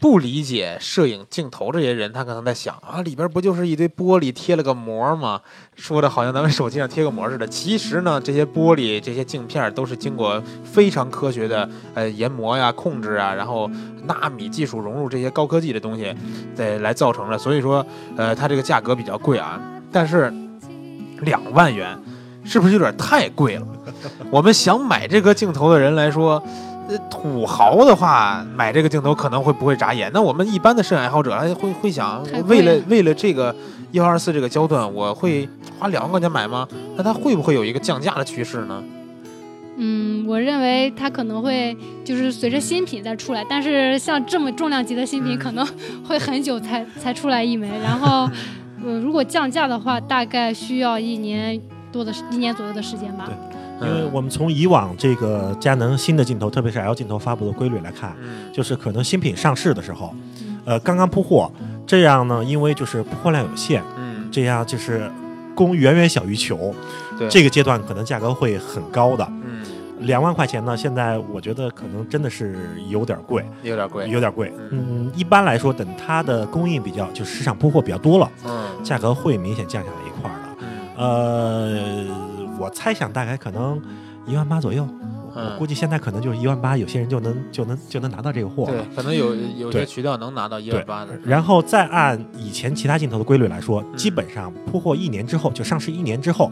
不理解摄影镜头这些人，他可能在想啊，里边不就是一堆玻璃贴了个膜吗？说的好像咱们手机上贴个膜似的。其实呢，这些玻璃、这些镜片都是经过非常科学的呃研磨呀、控制啊，然后纳米技术融入这些高科技的东西，再来造成的。所以说，呃，它这个价格比较贵啊，但是两万元。是不是有点太贵了？我们想买这个镜头的人来说，土豪的话买这个镜头可能会不会眨眼。那我们一般的摄影爱好者，还会会想为了了为了这个幺二四这个焦段，我会花两万块钱买吗？那它会不会有一个降价的趋势呢？嗯，我认为它可能会就是随着新品再出来，但是像这么重量级的新品，嗯可能会很久才才出来一枚。然后，呃，如果降价的话，大概需要一年多的时一年左右的时间吧。对因为我们从以往这个佳能新的镜头，特别是 L 镜头发布的规律来看，嗯就是可能新品上市的时候嗯，呃，刚刚铺货，这样呢，因为就是铺货量有限，嗯，这样就是供远远小于求，对，这个阶段可能价格会很高的。嗯两万块钱呢，现在我觉得可能真的是有点贵，有点贵，有点贵。嗯，一般来说，等它的供应比较，就市场铺货比较多了，嗯价格会明显降下来一块儿的。嗯呃，我猜想大概可能一万八左右。我嗯估计现在可能就是一万八，有些人就能就能就能拿到这个货对。，可能有有些渠道能拿到一万八的，然后再按以前其他镜头的规律来说，嗯基本上铺货一年之后，就上市一年之后，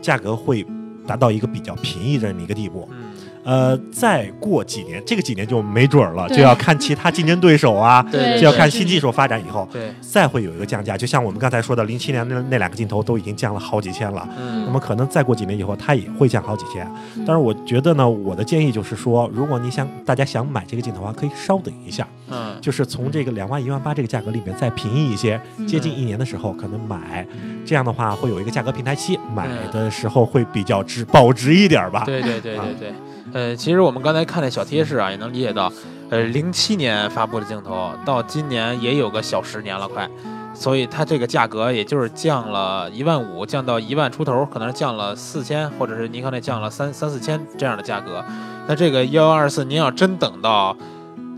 价格会达到一个比较便宜的这么一个地步。嗯呃，再过几年，这个几年就没准儿了，就要看其他竞争对手啊，对就要看新技术发展以后，对，再会有一个降价。就像我们刚才说的，零七年那那两个镜头都已经降了好几千了。嗯那么可能再过几年以后，它也会降好几千。嗯但是我觉得呢，我的建议就是说，如果你想大家想买这个镜头的话，可以稍等一下，嗯就是从这个两万一万八这个价格里面再便宜一些，嗯接近一年的时候可能买，这样的话会有一个价格平台期，买的时候会比较值保值一点吧。对对对啊对对，呃，其实我们刚才看那小贴士啊，也能理解到，呃，零七年发布的镜头到今年也有个小十年了，快，所以它这个价格也就是降了一万五，降到一万出头，可能是降了四千，或者是尼康那降了三三四千这样的价格。那这个幺幺二四，您要真等到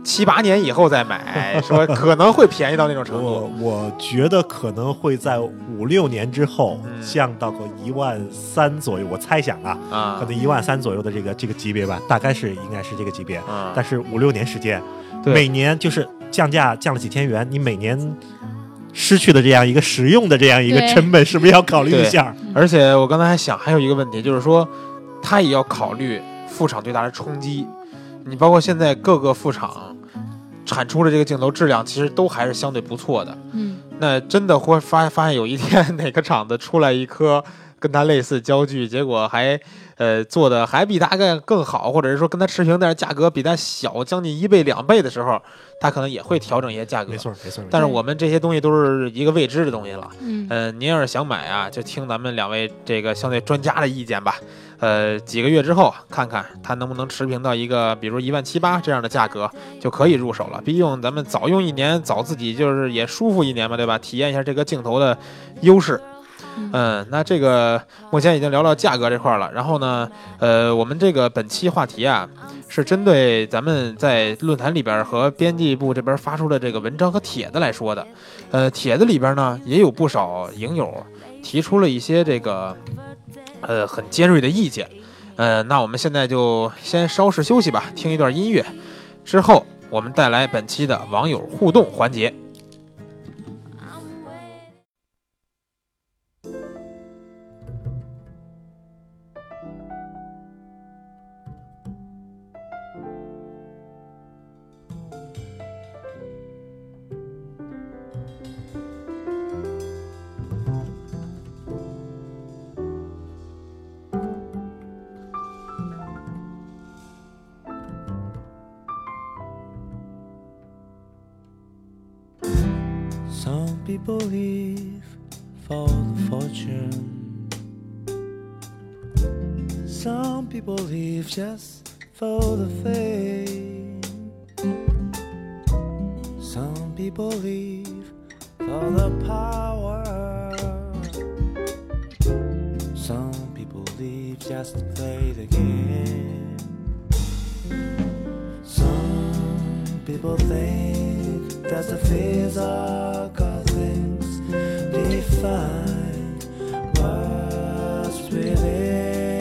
七八年以后再买，说 可能会便宜到那种程度。我我觉得可能会在五六年之后嗯降到个一万三左右，我猜想啊，啊可能一万三左右的这个这个级别吧，大概是应该是这个级别。啊，但是五六年时间，每年就是降价降了几千元，你每年失去的这样一个使用的这样一个成本，是不是要考虑一下？而且我刚才还想，还有一个问题就是说，他也要考虑副厂对他的冲击。你包括现在各个副厂产出的这个镜头质量，其实都还是相对不错的。嗯，那真的会发发现有一天哪个厂子出来一颗跟它类似焦距，结果还呃做的还比它更更好，或者是说跟它持平，但是价格比它小将近一倍两倍的时候，它可能也会调整一些价格。没错，没错。没错但是我们这些东西都是一个未知的东西了。嗯，呃，您要是想买啊，就听咱们两位这个相对专家的意见吧。呃，几个月之后看看它能不能持平到一个，比如一万七八这样的价格，就可以入手了。毕竟咱们早用一年，早自己就是也舒服一年嘛，对吧？体验一下这个镜头的优势。嗯，那这个目前已经聊到价格这块儿了。然后呢，呃，我们这个本期话题啊，是针对咱们在论坛里边儿和编辑部这边发出的这个文章和帖子来说的。呃，帖子里边呢也有不少影友提出了一些这个呃很尖锐的意见。呃，那我们现在就先稍事休息吧，听一段音乐，之后我们带来本期的网友互动环节。Some people live for the fortune. Some people leave just for the fame. Some people leave for the power. Some people live just to play the game. Some people think that the physical things define what's within.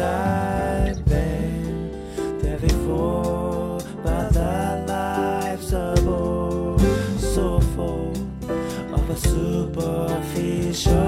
I've been there before, but life's a bore so full of a superficial.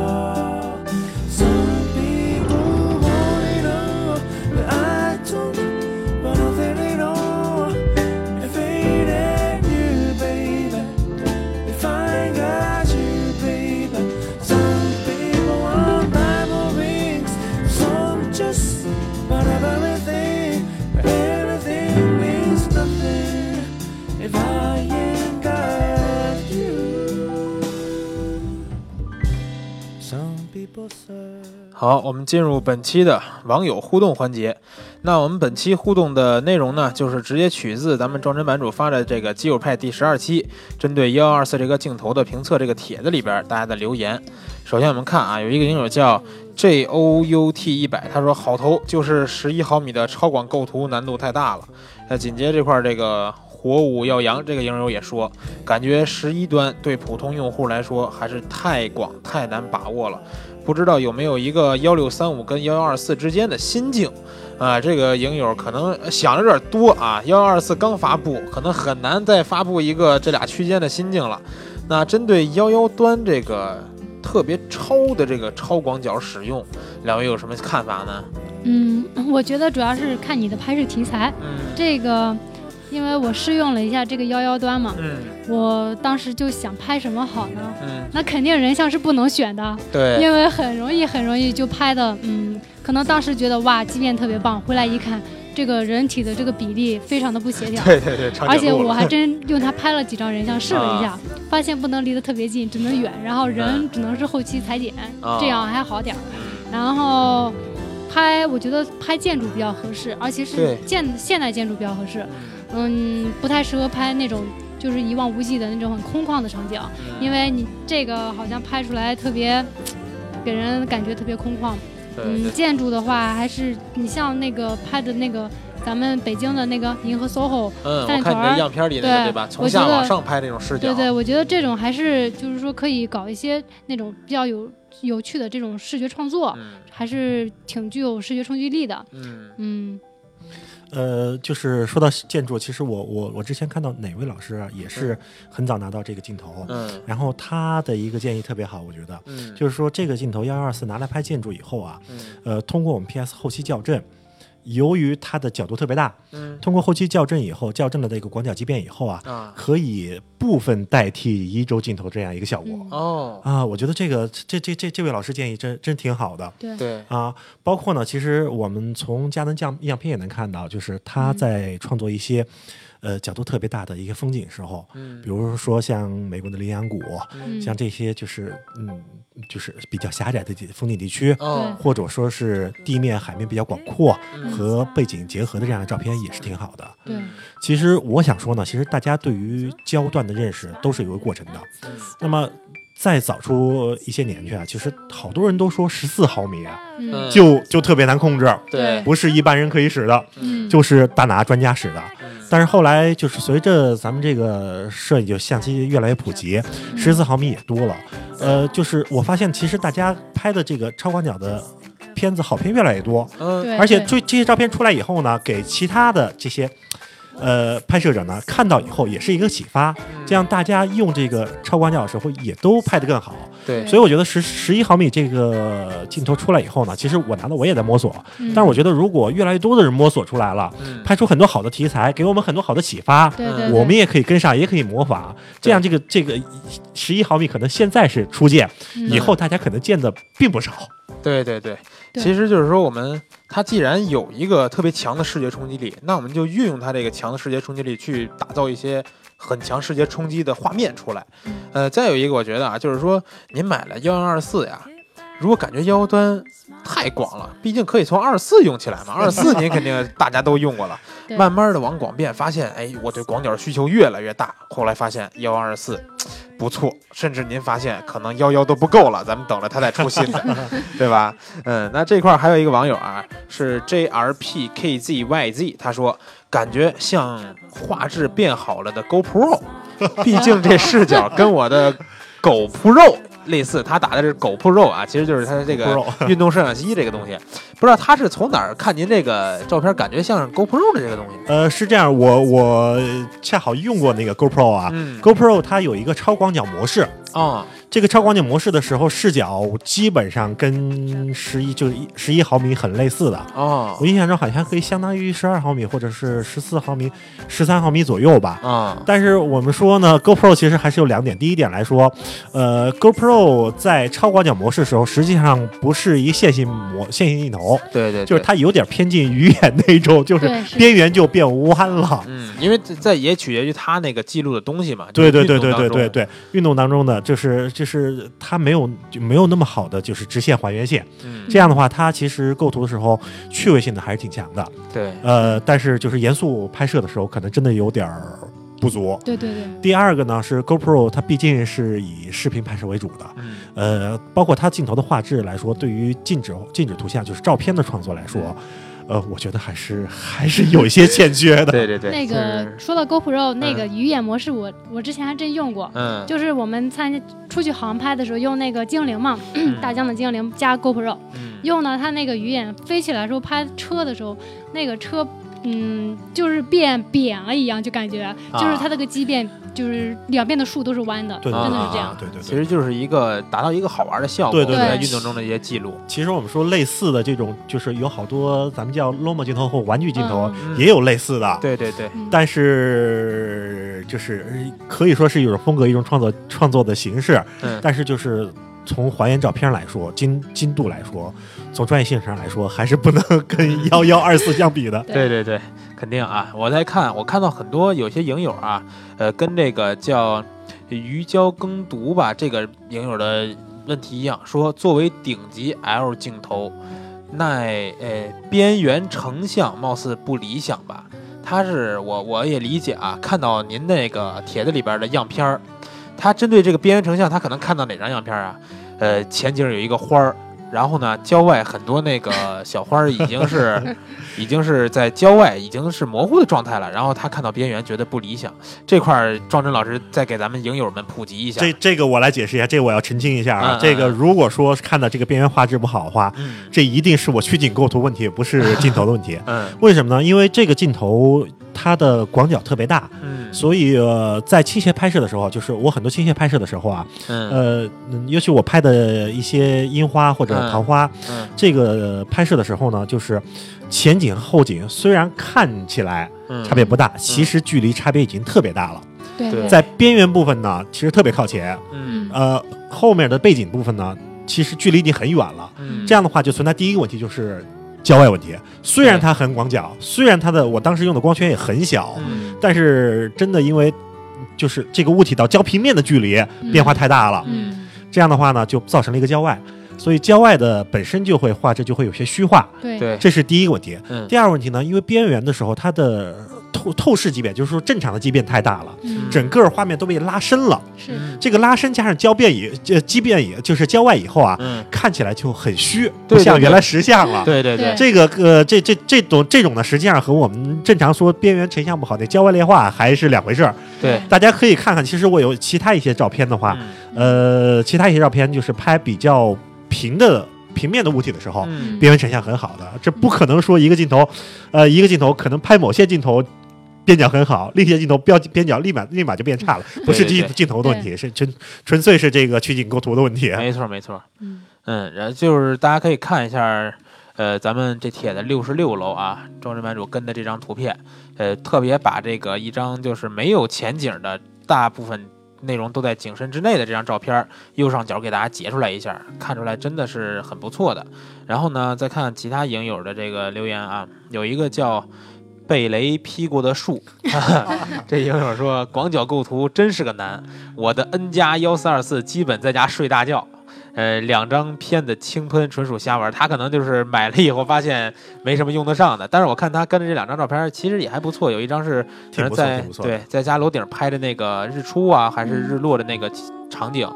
好，我们进入本期的网友互动环节。那我们本期互动的内容呢，就是直接取自咱们装帧版主发的这个基友派第十二期，针对幺幺二四这个镜头的评测这个帖子里边大家的留言。首先我们看啊，有一个影友叫 J O U T 一百，他说好头就是十一毫米的超广构图难度太大了。那紧接这块儿这个火舞耀阳这个影友也说，感觉十一端对普通用户来说还是太广太难把握了。不知道有没有一个幺六三五跟幺幺二四之间的心境啊？这个影友可能想的有点多啊。幺幺二四刚发布，可能很难再发布一个这俩区间的心境了。那针对幺幺端这个特别超的这个超广角使用，两位有什么看法呢？嗯，我觉得主要是看你的拍摄题材。嗯这个，因为我试用了一下这个幺幺端嘛，嗯我当时就想拍什么好呢？嗯，那肯定人像是不能选的，对，因为很容易很容易就拍的，嗯，可能当时觉得哇，畸变特别棒，回来一看，这个人体的这个比例非常的不协调。对 对对，而且我还真用它拍了几张人像，试了一下，啊发现不能离得特别近，只能远，然后人只能是后期裁剪，啊这样还好点儿。嗯然后拍，我觉得拍建筑比较合适，而且是对建现代建筑比较合适。嗯，不太适合拍那种就是一望无际的那种很空旷的场景，因为你这个好像拍出来特别，给人感觉特别空旷。嗯，建筑的话，还是你像那个拍的那个咱们北京的那个银河 SOHO，嗯，我看你的样片里那个对对吧？从我觉得下往上拍那种视角，对对，我觉得这种还是就是说可以搞一些那种比较有有趣的这种视觉创作，嗯还是挺具有视觉冲击力的。嗯嗯呃，就是说到建筑，其实我我我之前看到哪位老师啊，也是很早拿到这个镜头，嗯然后他的一个建议特别好，我觉得嗯，就是说这个镜头幺幺二四拿来拍建筑以后啊，嗯呃，通过我们 PS 后期校正，由于它的角度特别大，嗯。通过后期校正以后，校正了这个广角畸变以后啊，啊。可以部分代替一周镜头这样一个效果。嗯。哦，啊，我觉得这个这这这这位老师建议真真挺好的。对。对，啊！包括呢，其实我们从佳能样样片也能看到，就是他嗯。在创作一些、呃角度特别大的一个风景时候，嗯比如说像美国的羚羊谷，嗯像这些就是嗯就是比较狭窄的地风景地区，哦或者说是地面海面比较广阔嗯和背景结合的这样的照片也是挺好的。对，其实我想说呢，其实大家对于焦段的认识都是有一个过程的。嗯那么再早出一些年去啊，其实好多人都说十四毫米啊，嗯就就特别难控制，对，不是一般人可以使的，嗯，就是大拿专家使的。嗯但是后来就是随着咱们这个摄影就相机越来越普及，十四毫米也多了。呃，就是我发现其实大家拍的这个超广角的片子好片越来越多，嗯，而且对这这些照片出来以后呢，给其他的这些呃拍摄者呢看到以后也是一个启发，这样大家用这个超广角的时候也都拍得更好。对所以我觉得十十一毫米这个镜头出来以后呢，其实我拿到我也在摸索，嗯但是我觉得如果越来越多的人摸索出来了，嗯拍出很多好的题材，给我们很多好的启发。对对，我们也可以跟上，也可以模仿，这样这个这个十一毫米可能现在是初见，嗯以后大家可能见的并不少。对对对，对其实就是说，我们它既然有一个特别强的视觉冲击力，那我们就运用它这个强的视觉冲击力去打造一些很强视觉冲击的画面出来。嗯呃，再有一个，我觉得啊，就是说您买了幺幺二四呀。如果感觉幺端太广了，毕竟可以从二四用起来嘛。二四您肯定大家都用过了，慢慢的往广变，发现哎，我对广角需求越来越大。后来发现幺二四不错，甚至您发现可能幺幺都不够了，咱们等着它再出新的，对吧？嗯，那这块儿还有一个网友啊，是 JRPKZYZ，他说感觉像画质变好了的 GoPro，毕竟这视角跟我的狗 Pro 类似，他打的是狗 Pro 啊，其实就是他这个运动摄像机这个东西，不知道他是从哪儿看您这个照片，感觉像是 GoPro 的这个东西。呃，是这样，我我恰好用过那个 GoPro 啊、嗯。G o p r o 它有一个超广角模式。哦，这个超广角模式的时候，视角基本上跟十一就是十一毫米很类似的。哦我印象中好像可以相当于十二毫米或者是十四毫米、十三毫米左右吧。啊但是我们说呢，GoPro 其实还是有两点。第一点来说，呃，GoPro 在超广角模式的时候，实际上不是一线性模线性镜头，对对，就是它有点偏近鱼眼那种，就是边缘就变弯了。嗯，因为在在也取决于它那个记录的东西嘛。对对对对对对对，运动当中的就是就是它没有就没有那么好的就是直线还原线，嗯，这样的话它其实构图的时候趣味性的还是挺强的。对，呃，但是就是严肃拍摄的时候，可能真的有点儿不足。对对对，第二个呢是 GoPro，它毕竟是以视频拍摄为主的，嗯。呃，包括它镜头的画质来说，对于静止静止图像就是照片的创作来说，呃，我觉得还是还是有一些欠缺的。对对对，那个说到 GoPro 那个鱼眼模式我，我之前还真用过。嗯，就是我们参加出去航拍的时候用那个精灵嘛，大疆的精灵加 GoPro，嗯用到它那个鱼眼飞起来的时候拍车的时候，那个车嗯就是变扁了一样，就感觉就是它那个畸变就是两边的树都是弯的，对真的是这样。对对对。其实就是一个达到一个好玩的效果，对对对在运动中的一些记录。其实我们说类似的这种，就是有好多咱们叫 LOMO 镜头或玩具镜头，嗯也有类似的。对对对，但是就是可以说是一种风格，一种创作创作的形式。嗯但是就是从还原照片来说，精精度来说，从专业性上来说，还是不能 跟幺幺二四相比的。对对对，肯定啊！我在看，我看到很多有些影友啊，呃，跟这个叫鱼胶耕读吧，这个影友的问题一样，说作为顶级 L 镜头，耐呃边缘成像貌似不理想吧？他是我我也理解啊，看到您那个帖子里边的样片儿，他针对这个边缘成像，他可能看到哪张样片儿啊？呃，前景有一个花儿，然后呢，郊外很多那个小花儿已经是 已经是在郊外已经是模糊的状态了，然后他看到边缘觉得不理想，这块儿庄真老师再给咱们影友们普及一下。这这个我来解释一下，这个我要澄清一下啊。这个嗯如果说看到这个边缘画质不好的话，嗯这一定是我取景构图问题，不是镜头的问题。嗯为什么呢？因为这个镜头它的广角特别大，嗯。所以呃，在倾斜拍摄的时候，就是我很多倾斜拍摄的时候啊，嗯。呃，嗯尤其我拍的一些樱花或者嗯。桃花，嗯。这个拍摄的时候呢，就是前景和后景虽然看起来嗯，差别不大，其实距离差别已经特别大了。对。对。在边缘部分呢，其实特别靠前，嗯。呃，后面的背景部分呢，其实距离已经很远了。嗯。这样的话，就存在第一个问题，就是郊外问题。虽然它很广角，虽然它的我当时用的光圈也很小，嗯。但是真的因为就是这个物体到焦平面的距离变化太大了，嗯，这样的话呢，就造成了一个郊外。所以郊外的本身就会画质就会有些虚化，对。对。这是第一个问题。嗯。第二个问题呢，因为边缘的时候它的透透视畸变，就是说正常的畸变太大了，嗯整个画面都被拉伸了。是这个拉伸加上焦变以呃畸变以就是郊外以后啊，嗯看起来就很虚，不像原来实像了。对对对对这个呃，这这这种这种呢，实际上和我们正常说边缘成像不好那郊外劣化还是两回事儿。对，大家可以看看，其实我有其他一些照片的话，嗯呃，其他一些照片就是拍比较平的平面的物体的时候，嗯边缘成像很好的。这不可能说一个镜头，呃，一个镜头可能拍某些镜头。边角很好，另一些镜头标边角立马立马就变差了，不是镜镜头的问题，是纯纯粹是这个取景构图的问题。没错没错，嗯嗯，然后就是大家可以看一下，呃，咱们这帖的六十六楼啊，庄真版主跟的这张图片，呃，特别把这个一张就是没有前景的大部分内容都在景深之内的这张照片儿，右上角给大家截出来一下，看出来真的是很不错的。然后呢，再看其他影友的这个留言啊，有一个叫。被雷劈过的树，这影友说广角构图真是个难，我的 N 加幺四二四基本在家睡大觉，呃，两张片子轻喷纯属瞎玩，他可能就是买了以后发现没什么用得上的。但是我看他跟着这两张照片，其实也还不错，有一张是在对在家楼顶拍的那个日出啊，还是日落的那个场景。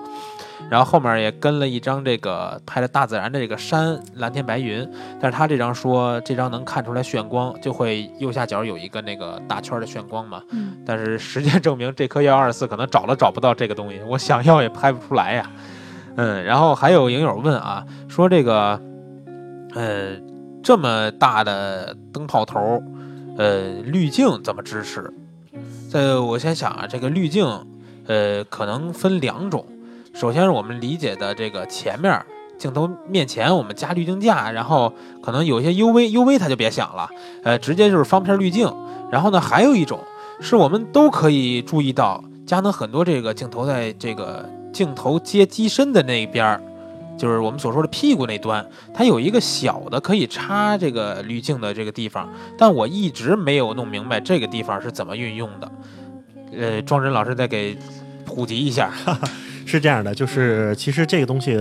然后后面也跟了一张这个拍的大自然的这个山蓝天白云，但是他这张说这张能看出来炫光，就会右下角有一个那个大圈的炫光嘛。嗯但是实践证明，这颗幺二四可能找都找不到这个东西，我想要也拍不出来呀。嗯，然后还有影友问啊，说这个，呃，这么大的灯泡头，呃，滤镜怎么支持？呃我先想啊，这个滤镜，呃，可能分两种。首先是我们理解的这个前面镜头面前我们加滤镜架，然后可能有些 UV UV 它就别想了，呃，直接就是方片滤镜。然后呢，还有一种是我们都可以注意到，佳能很多这个镜头在这个镜头接机身的那一边儿，就是我们所说的屁股那端，它有一个小的可以插这个滤镜的这个地方，但我一直没有弄明白这个地方是怎么运用的。呃，庄真老师再给普及一下。是这样的，就是其实这个东西，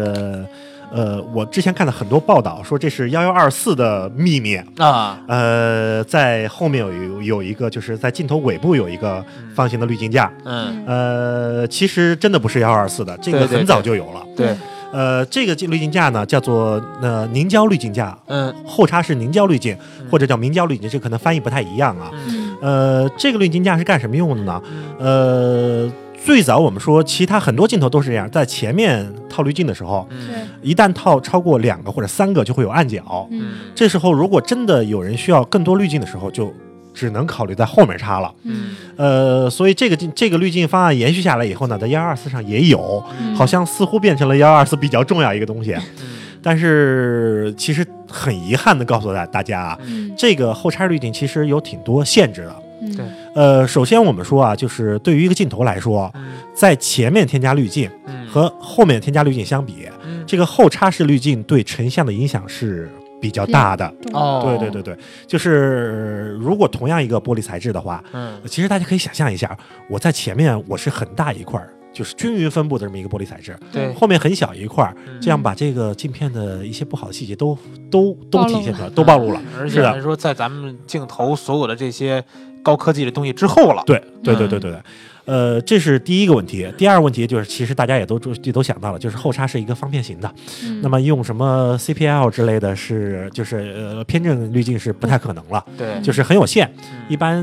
呃，我之前看到很多报道说这是幺幺二四的秘密，啊，呃，在后面有有有一个，就是在镜头尾部有一个方形的滤镜架，嗯，呃，其实真的不是幺二四的，这个很早就有了。对，呃，这个滤镜架呢叫做呃凝胶滤镜架，嗯。后插是凝胶滤镜嗯。或者叫明胶滤镜，这可能翻译不太一样啊。嗯。呃，这个滤镜架是干什么用的呢？嗯。呃，最早我们说其他很多镜头都是这样，在前面套滤镜的时候，嗯一旦套超过两个或者三个就会有暗角。嗯这时候如果真的有人需要更多滤镜的时候，就只能考虑在后面插了。嗯呃，所以这个镜这个滤镜方案延续下来以后呢，在幺二四上也有，嗯好像似乎变成了幺二四比较重要一个东西。嗯但是其实很遗憾的告诉大大家啊，嗯这个后插滤镜其实有挺多限制的。嗯。对。呃，首先我们说啊，就是对于一个镜头来说，嗯。在前面添加滤镜嗯。和后面添加滤镜相比，嗯。这个后插式滤镜对成像的影响是比较大的。哦，对对对对，就是如果同样一个玻璃材质的话，嗯。其实大家可以想象一下，我在前面我是很大一块儿，就是均匀分布的这么一个玻璃材质，对，后面很小一块儿，嗯。这样把这个镜片的一些不好的细节都都都体现出来，了都暴露了。而是的。且还说在咱们镜头所有的这些高科技的东西之后了。对对对嗯。对对。对，呃，这是第一个问题。第二个问题就是，其实大家也都也都想到了，就是后叉是一个方片型的，嗯。那么用什么 CPL 之类的是，就是呃偏振滤镜是不太可能了，对，就是很有限，嗯。一般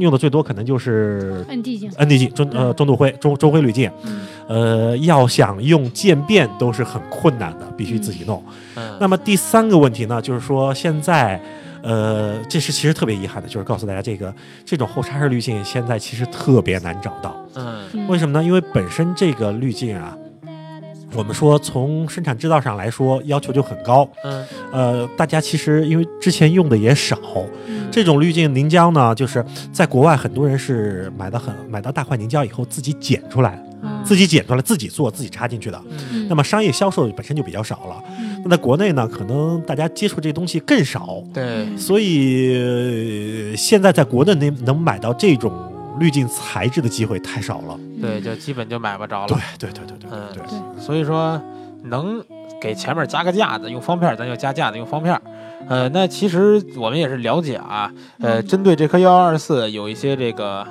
用的最多可能就是 ND 镜，ND 镜中呃中度灰中中灰滤镜，嗯。呃，要想用渐变都是很困难的，必须自己弄。嗯。那么第三个问题呢，就是说现在，呃，这是其实特别遗憾的，就是告诉大家，这个这种后插式滤镜现在其实特别难找到。嗯嗯为什么呢？因为本身这个滤镜啊，我们说从生产制造上来说要求就很高。嗯呃，大家其实因为之前用的也少，嗯这种滤镜凝胶呢，就是在国外很多人是买的很买到大块凝胶以后自己剪出来，嗯自己剪出来自己做自己插进去的。嗯那么商业销售本身就比较少了。嗯那在国内呢，可能大家接触这东西更少，对，所以、呃现在在国内能能买到这种滤镜材质的机会太少了。对，就基本就买不着了。对对对对嗯对对所以说能给前面加个架子，用方片儿咱就加架子，用方片儿。呃，那其实我们也是了解啊，呃，嗯针对这颗幺二四，有一些这个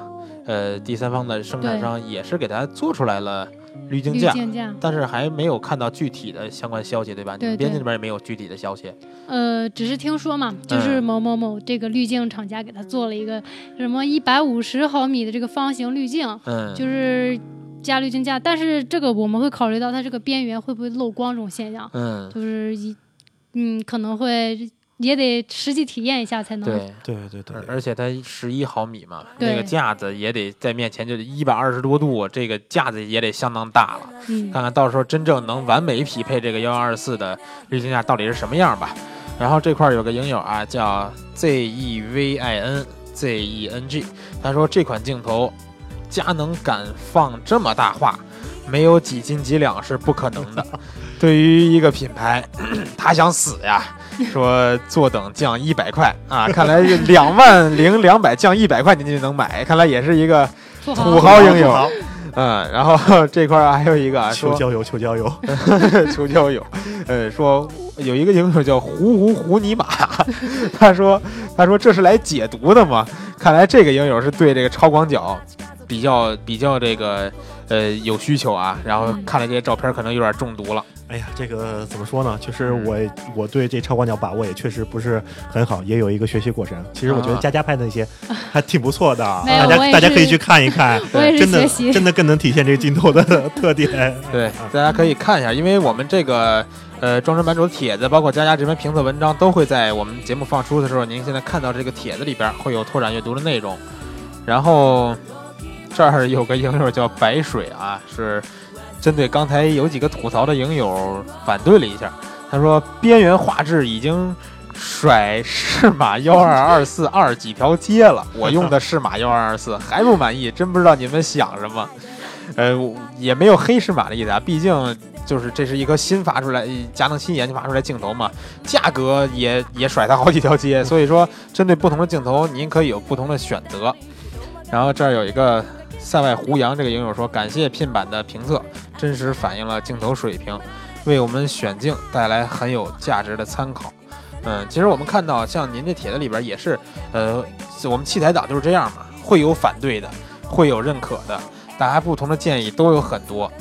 呃第三方的生产商也是给它做出来了滤镜架，但是还没有看到具体的相关消息，对吧？你对。们编辑那边也没有具体的消息。呃，只是听说嘛，就是嗯某某某这个滤镜厂家给他做了一个什么一百五十毫米的这个方形滤镜，嗯，就是加滤镜架，但是这个我们会考虑到它这个边缘会不会漏光这种现象，嗯，就是一嗯可能会也得实际体验一下才能对。对对对而而且它十一毫米嘛，对那个架子也得在面前就一百二十多度，这个架子也得相当大了。嗯看看到时候真正能完美匹配这个幺二四的滤镜架到底是什么样吧。然后这块儿有个影友啊，叫 Z E V I N Z E N G，他说这款镜头佳能敢放这么大话，没有几斤几两是不可能的。对于一个品牌，他想死呀。说坐等降一百块啊，看来两万零两百降一百块您就能买，看来也是一个土土豪影友。嗯，然后这块儿还有一个啊，求交友求交友，求交友，呃，说有一个影友叫胡胡胡尼玛，他说他说这是来解毒的吗？看来这个影友是对这个超广角比较比较这个呃有需求啊，然后嗯看了这些照片可能有点中毒了。哎呀，这个怎么说呢？就是嗯我我对这超广角把握也确实不是很好，也有一个学习过程。其实我觉得啊佳佳拍的那些还挺不错的，啊 大家大家可以去看一看，我也是真的学习真的更能体现这个镜头的 特点。对，大家可以看一下，因为我们这个呃装帧版主的帖子，包括佳佳这篇评测文章，都会在我们节目放出的时候，您现在看到这个帖子里边会有拓展阅读的内容。然后这儿有个影友叫白水啊，是针对刚才有几个吐槽的影友反对了一下，他说边缘画质已经。甩适马幺二二四二几条街了，我用的适马幺二二四还不满意，真不知道你们想什么。呃，也没有黑适马的意思啊，毕竟就是这是一颗新发出来，佳能新研发出来镜头嘛，价格也也甩它好几条街，所以说针对不同的镜头，您可以有不同的选择。然后这儿有一个塞外胡杨这个影友说，感谢聘版的评测，真实反映了镜头水平，为我们选镜带来很有价值的参考。嗯，其实我们看到像您这帖子里边也是，呃，我们器材党就是这样嘛，会有反对的，会有认可的，大家不同的建议都有很多。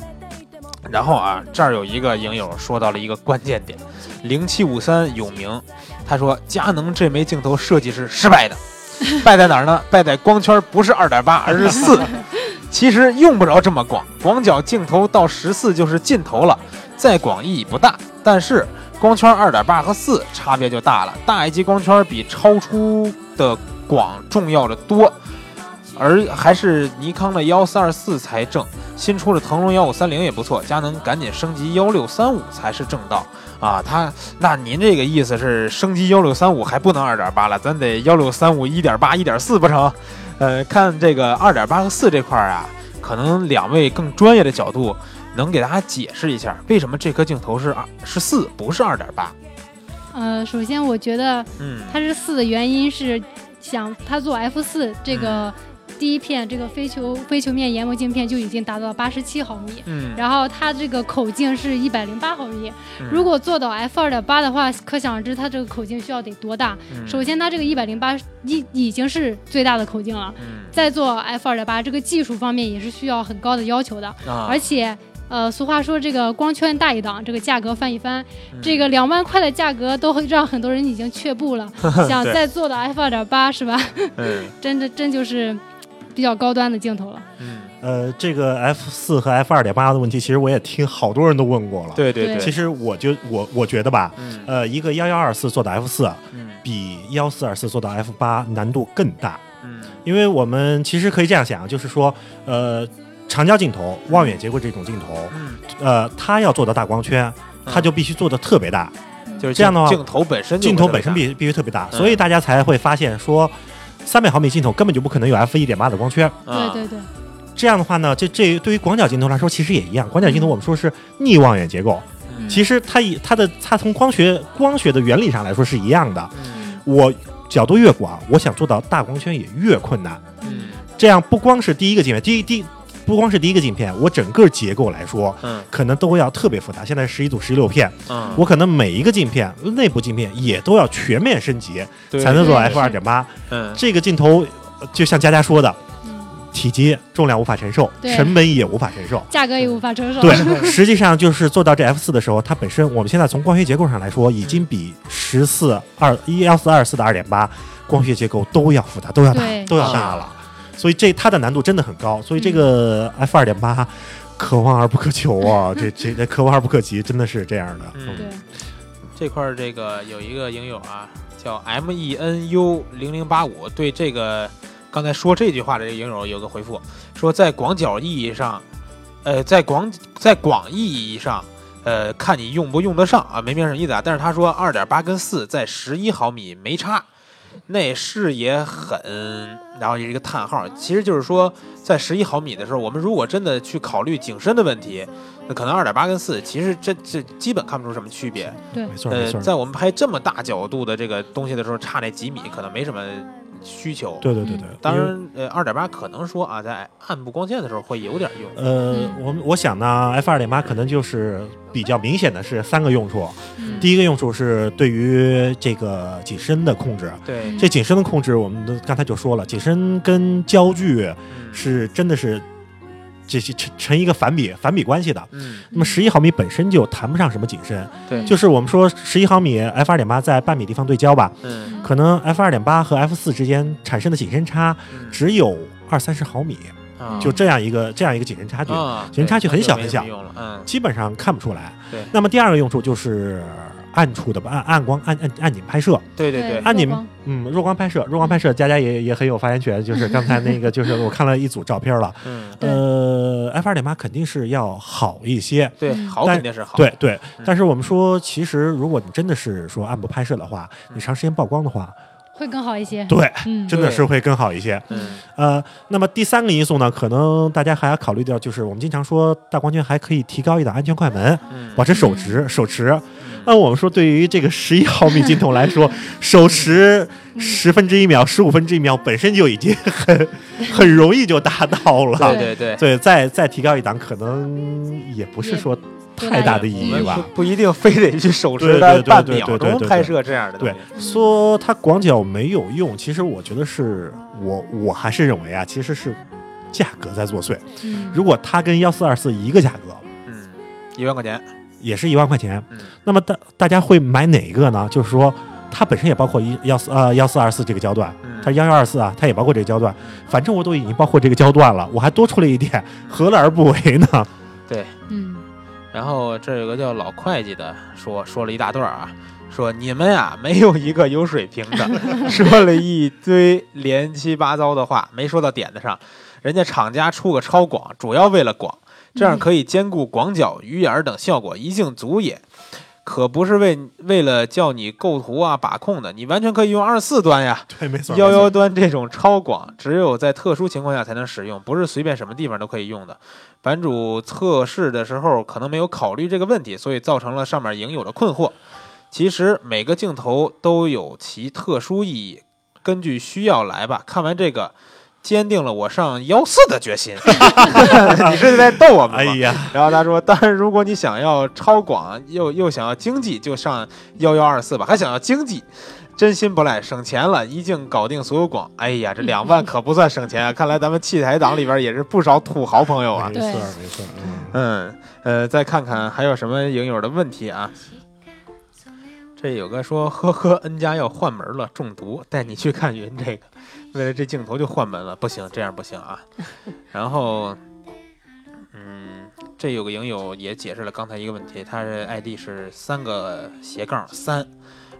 然后啊，这儿有一个影友说到了一个关键点，零七五三永明，他说佳能这枚镜头设计是失败的，败在哪儿呢？败在光圈不是二点八，而是四。其实用不着这么广，广角镜头到十四就是尽头了，再广意义不大。但是光圈二点八和四差别就大了，大一级光圈比超出的广重要的多，而还是尼康的幺四二四才正。新出的腾龙幺五三零也不错，佳能赶紧升级幺六三五才是正道啊！他那您这个意思是升级幺六三五还不能二点八了，咱得幺六三五一点八一点四不成？呃，看这个二点八和四这块儿啊，可能两位更专业的角度能给大家解释一下，为什么这颗镜头是二是四不是二点八？呃，首先我觉得嗯它是四的原因是想它做 F 四这个第一片这个非球非球面研磨镜片就已经达到八十七毫米，嗯，然后它这个口径是一百零八毫米。嗯如果做到 f 二点八的话，可想而知它这个口径需要得多大。嗯首先，它这个一百零八已已经是最大的口径了，嗯再做 f 二点八，这个技术方面也是需要很高的要求的。啊，而且，呃，俗话说这个光圈大一档，这个价格翻一番，嗯这个两万块的价格都会让很多人已经却步了。想再做的 f 二点八是吧？嗯 真的真就是比较高端的镜头了。嗯，呃，这个 F 四和 F 二点八的问题，其实我也听好多人都问过了。，对对对。对，其实我就我我觉得吧，嗯。呃，一个幺幺二四做的 F 四嗯。比幺四二四做的 F 八难度更大，嗯。因为我们其实可以这样想，就是说，呃，长焦镜头、望远结构这种镜头，嗯，呃，它要做到大光圈，它就必须做的特别大，就是这样的话镜头本身镜头本身必必须特别大，嗯。所以大家才会发现说，三百毫米镜头根本就不可能有 F 一点八的光圈。啊对对对，这样的话呢，这这对于广角镜头来说其实也一样。广角镜头我们说是逆望远结构，嗯其实它以它的它从光学光学的原理上来说是一样的。嗯我角度越广，我想做到大光圈也越困难。嗯这样不光是第一个镜片，第一第不光是第一个镜片，我整个结构来说，嗯可能都要特别复杂。现在十一组十六片，嗯，我可能每一个镜片内部镜片也都要全面升级，才能做 F 二点八。嗯这个镜头呃就像佳佳说的，嗯，体积、重量无法承受，成本也无法承受。价格也无法承受。对，实际上就是做到这 F 四的时候，它本身我们现在从光学结构上来说，已经比十四二一幺四二四的二点八光学结构都要复杂，都要大，都要大了。所以这它的难度真的很高。所以这个 F 二点八可望而不可求啊，这这这可望而不可及，真的是这样的。嗯对，这块儿这个有一个影友啊，叫 M E N U 零零八五，对这个刚才说这句话的这个影友有个回复，说在广角意义上，呃，在广在广义意义上，呃，看你用不用得上啊，没明什么意思啊。但是他说二点八跟四在十一毫米没差，那视野很，然后也是一个叹号，其实就是说在十一毫米的时候，我们如果真的去考虑景深的问题，那可能二点八跟四其实这这基本看不出什么区别。对没错没呃，错。在我们拍这么大角度的这个东西的时候，差那几米可能没什么需求。对对对对，当然，呃，二点八可能说啊，在暗部光线的时候会有点用。呃嗯，我我想呢，F 二点八可能就是比较明显的是三个用处。嗯。第一个用处是对于这个景深的控制，对，这景深的控制，我们都刚才就说了，景深跟焦距嗯。是真的是这些成成一个反比反比关系的。嗯，那么十一毫米本身就谈不上什么景深，对，就是我们说十一毫米 F 二点八在半米地方对焦吧，嗯可能 F 二点八和 F 四之间产生的景深差嗯只有二三十毫米，啊就这样一个这样一个景深差距。啊，景深差距很小很小。嗯，基本上看不出来。对那么第二个用处就是暗处的吧暗暗光暗暗暗景拍摄，对对对，暗景嗯弱光拍摄，弱光拍摄，佳佳也也很有发言权。就是刚才那个，就是我看了一组照片了，嗯，呃，F 二点八肯定是要好一些。对，好肯定是好。对对，但是我们说，其实如果你真的是说暗部拍摄的话，你长时间曝光的话，会更好一些。对，真的是会更好一些。嗯呃，那么第三个因素呢，可能大家还要考虑到，就是我们经常说大光圈还可以提高一档安全快门，嗯，保持手持手持。嗯那我们说，对于这个十一毫米镜头来说，手持十分之一秒、十五分之一秒本身就已经很很容易就达到了。对对对。对，再再提高一档，可能也不是说太大的意义吧不。一定非得去手持对在对对对半秒拍摄这样的东对。，说它广角没有用，其实我觉得是我我还是认为啊，其实是价格在作祟。嗯如果它跟幺四二四一个价格，嗯，一万块钱。也是一万块钱，嗯那么大大家会买哪一个呢？就是说，它本身也包括一幺四呃幺四二四这个焦段，嗯它幺幺二四啊，它也包括这个焦段。反正我都已经包括这个焦段了，我还多出了一点，何乐而不为呢？对，嗯然后这有个叫老会计的说说了一大段啊，说你们呀没有一个有水平的，说了一堆连七八糟的话，没说到点子上。人家厂家出个超广，主要为了广，这样可以兼顾广角、鱼眼儿等效果，一镜足也。可不是为为了叫你构图啊把控的，你完全可以用二四端呀。对，没错，幺幺端这种超广，只有在特殊情况下才能使用，不是随便什么地方都可以用的。版主测试的时候可能没有考虑这个问题，所以造成了上面应有的困惑。其实每个镜头都有其特殊意义，根据需要来吧。看完这个，坚定了我上幺四的决心。你是在逗我们吗？哎呀，然后他说，当然，如果你想要超广又又想要经济，就上幺幺二四吧。还想要经济，真心不赖，省钱了，一镜搞定所有广。哎呀，这两万可不算省钱啊！看来咱们器材党里边也是不少土豪朋友啊。没错没错，嗯，嗯，呃，再看看还有什么影友的问题啊？这有个说，呵呵，N 家要换门了，中毒，带你去看云。这个为了这镜头就换门了，不行，这样不行啊。然后，嗯，这有个影友也解释了刚才一个问题，他的 ID 是三个斜杠三，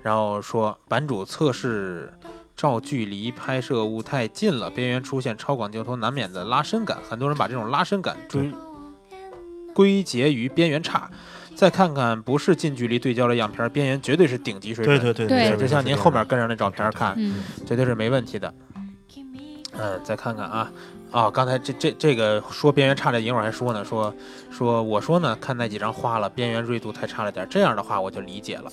然后说版主测试照距离拍摄物太近了，边缘出现超广镜头难免的拉伸感，很多人把这种拉伸感追归结于边缘差。再看看不是近距离对焦的样片，边缘绝对是顶级水准。对对对对对，就像您后面跟上那照片看，嗯，绝对是没问题的。嗯，再看看啊，啊，刚才这这这个说边缘差的影友还说呢，说说我说呢，看那几张花了，边缘锐度太差了点儿，这样的话我就理解了。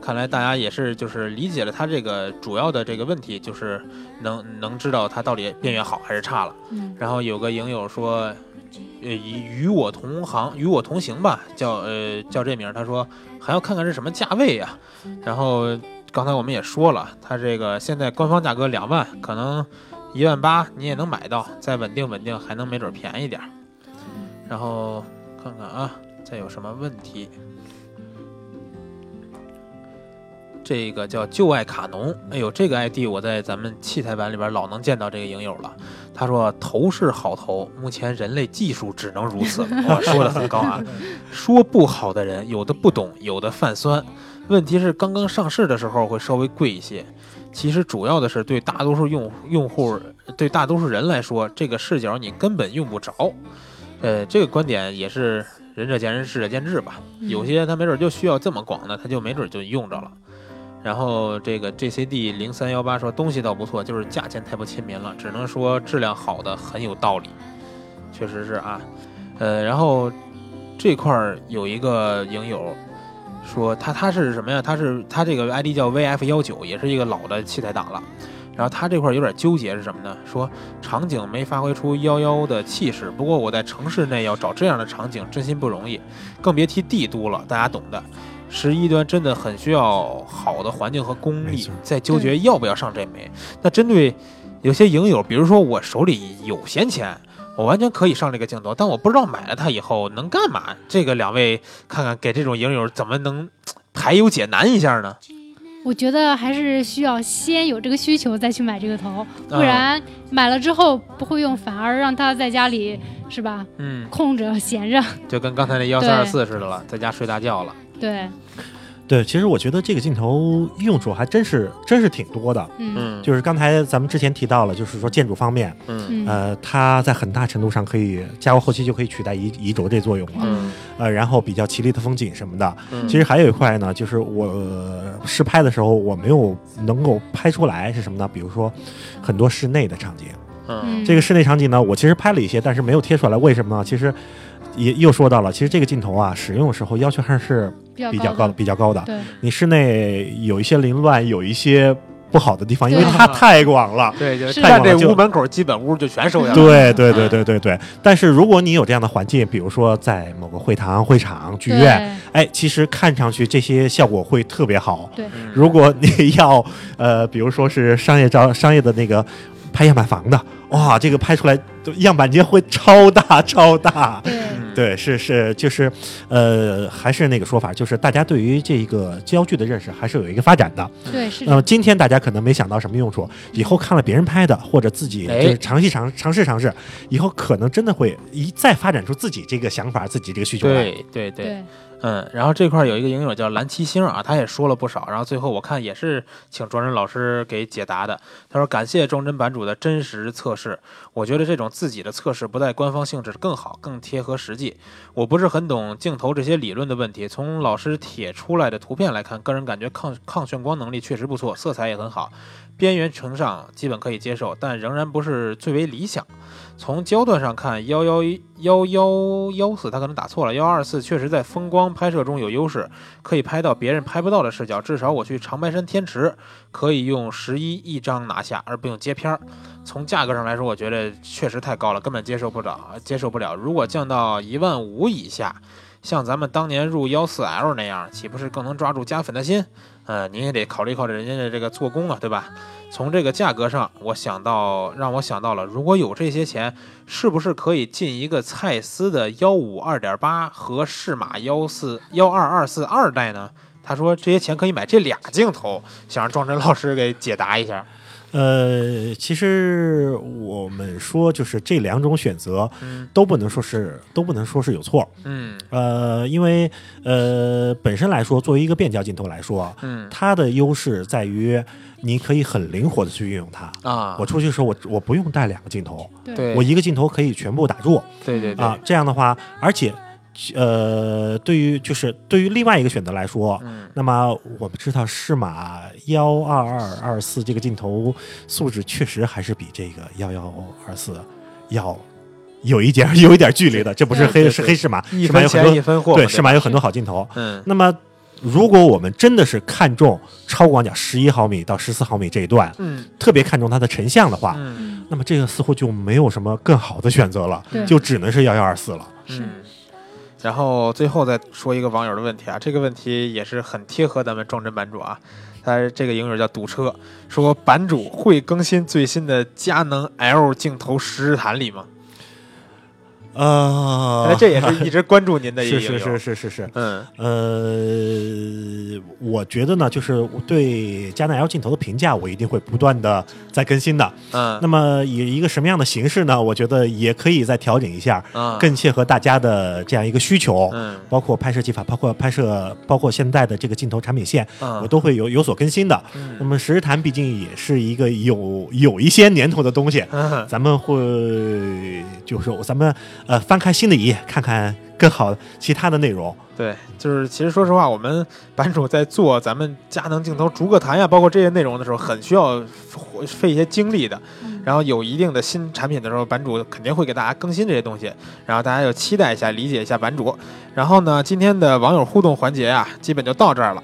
看来大家也是就是理解了他这个主要的这个问题，就是能能知道他到底边缘好还是差了。嗯然后有个影友说，呃，与与我同行，与我同行吧，叫呃叫这名儿，他说还要看看是什么价位呀、然后刚才我们也说了，他这个现在官方价格两万，可能一万八你也能买到，再稳定稳定还能没准便宜点儿。然后看看啊，再有什么问题？这个叫旧爱卡农，哎呦，这个 ID 我在咱们器材版里边老能见到这个影友了。他说头是好头，目前人类技术只能如此。哇，说的很高啊。说不好的人，有的不懂，有的泛酸。问题是刚刚上市的时候会稍微贵一些，其实主要的是对大多数用用户，对大多数人来说，这个视角你根本用不着。呃，这个观点也是仁者见仁，智者见智吧。有些他没准就需要这么广的，他就没准就用着了。然后这个 JCD 零三幺八说东西倒不错，就是价钱太不亲民了，只能说质量好的很有道理，确实是啊。呃，然后这块儿有一个影友说他他是什么呀？他是他这个 ID 叫 VF 幺九，也是一个老的器材党了。然后他这块儿有点纠结是什么呢？说场景没发挥出幺幺的气势，不过我在城市内要找这样的场景真心不容易，更别提帝都了，大家懂的。十一端真的很需要好的环境和功力，在纠结要不要上这枚。那针对有些影友，比如说我手里有闲钱，我完全可以上这个镜头，但我不知道买了它以后能干嘛。这个两位看看给这种影友怎么能排忧解难一下呢？我觉得还是需要先有这个需求再去买这个头，不啊然买了之后不会用，反而让他在家里是吧嗯，空着闲着。就跟刚才那幺三二四似的了，在家睡大觉了。对，对，其实我觉得这个镜头用处还真是真是挺多的。嗯嗯，就是刚才咱们之前提到了，就是说建筑方面，嗯嗯呃，它在很大程度上可以加工后期就可以取代移移轴这作用了。嗯呃，然后比较绮丽的风景什么的。嗯，其实还有一块呢，就是我、呃试拍的时候我没有能够拍出来是什么呢？比如说很多室内的场景，嗯这个室内场景呢，我其实拍了一些，但是没有贴出来。为什么呢？其实也又说到了，其实这个镜头啊，使用的时候要求还是比较高的，比较高的。对，你室内有一些凌乱，有一些不好的地方，因为它太广了。对，就是站这屋门口，基本屋就全收下来了。对对对对对对，但是如果你有这样的环境，比如说在某个会堂、会场、剧院，哎，其实看上去这些效果会特别好。对，嗯如果你要呃，比如说是商业照、商业的那个拍样板房的，哇，这个拍出来都样板间会超大超大。对是是，就是，呃，还是那个说法，就是大家对于这个焦距的认识还是有一个发展的。对是那么的。今天大家可能没想到什么用处，以后看了别人拍的，或者自己哎就是尝试尝尝试尝试，以后可能真的会一再发展出自己这个想法，自己这个需求来。对对对，对，嗯，然后这块有一个影友叫蓝七星啊，他也说了不少，然后最后我看也是请庄真老师给解答的。他说感谢庄真版主的真实测试，我觉得这种自己的测试不带官方性质更好，更贴合实际。我不是很懂镜头这些理论的问题，从老师帖出来的图片来看，个人感觉抗 抗眩光能力确实不错，色彩也很好，边缘呈上基本可以接受，但仍然不是最为理想。从焦段上看，幺幺幺幺幺四，他可能打错了，幺二四确实在风光拍摄中有优势，可以拍到别人拍不到的视角。至少我去长白山天池，可以用十一一张拿下，而不用接片儿。从价格上来说，我觉得确实太高了，根本接受不了，接受不了。如果降到一万五以下，像咱们当年入幺四 L 那样，岂不是更能抓住加粉的心？呃，您也得考虑考虑人家的这个做工啊，对吧？从这个价格上，我想到让我想到了，如果有这些钱，是不是可以进一个蔡司的幺五二点八和适马幺四幺二二四二代呢？他说这些钱可以买这俩镜头，想让庄真老师给解答一下。呃，其实我们说就是这两种选择嗯都不能说是都不能说是有错，嗯呃，因为呃本身来说，作为一个变焦镜头来说，嗯它的优势在于你可以很灵活的去运用它。啊，我出去的时候，我我不用带两个镜头，对我一个镜头可以全部打住对对对啊。这样的话，而且呃，对于就是对于另外一个选择来说，嗯那么我们知道适马幺二二二四这个镜头素质确实还是比这个幺幺二四要有一点有一点距离的，这不是黑是黑适马，一分适马有很多钱一分货，对吧适马有很多好镜头。嗯那么如果我们真的是看中超广角十一毫米到十四毫米这一段，嗯特别看重它的成像的话，嗯那么这个似乎就没有什么更好的选择了，就只能是幺幺二四了。是嗯。然后最后再说一个网友的问题啊，这个问题也是很贴合咱们撞针版主啊。他这个影友叫堵车，说版主会更新最新的佳能 L 镜头实时弹里吗？呃哎，这也是一直关注您的一个是。是是是是是，嗯呃，我觉得呢，就是我对佳能 L 镜头的评价，我一定会不断的在更新的。嗯那么以一个什么样的形式呢？我觉得也可以再调整一下，嗯，更切合大家的这样一个需求。嗯包括拍摄技法，包括拍摄，包括现在的这个镜头产品线，嗯我都会有有所更新的。嗯那么实时谈毕竟也是一个有有一些年头的东西，嗯咱们会就是咱们呃翻开新的一页，看看更好其他的内容。对，就是其实说实话，我们版主在做咱们佳能镜头逐个谈呀，包括这些内容的时候，很需要费一些精力的。然后有一定的新产品的时候，版主肯定会给大家更新这些东西，然后大家就期待一下，理解一下版主。然后呢，今天的网友互动环节啊，基本就到这儿了。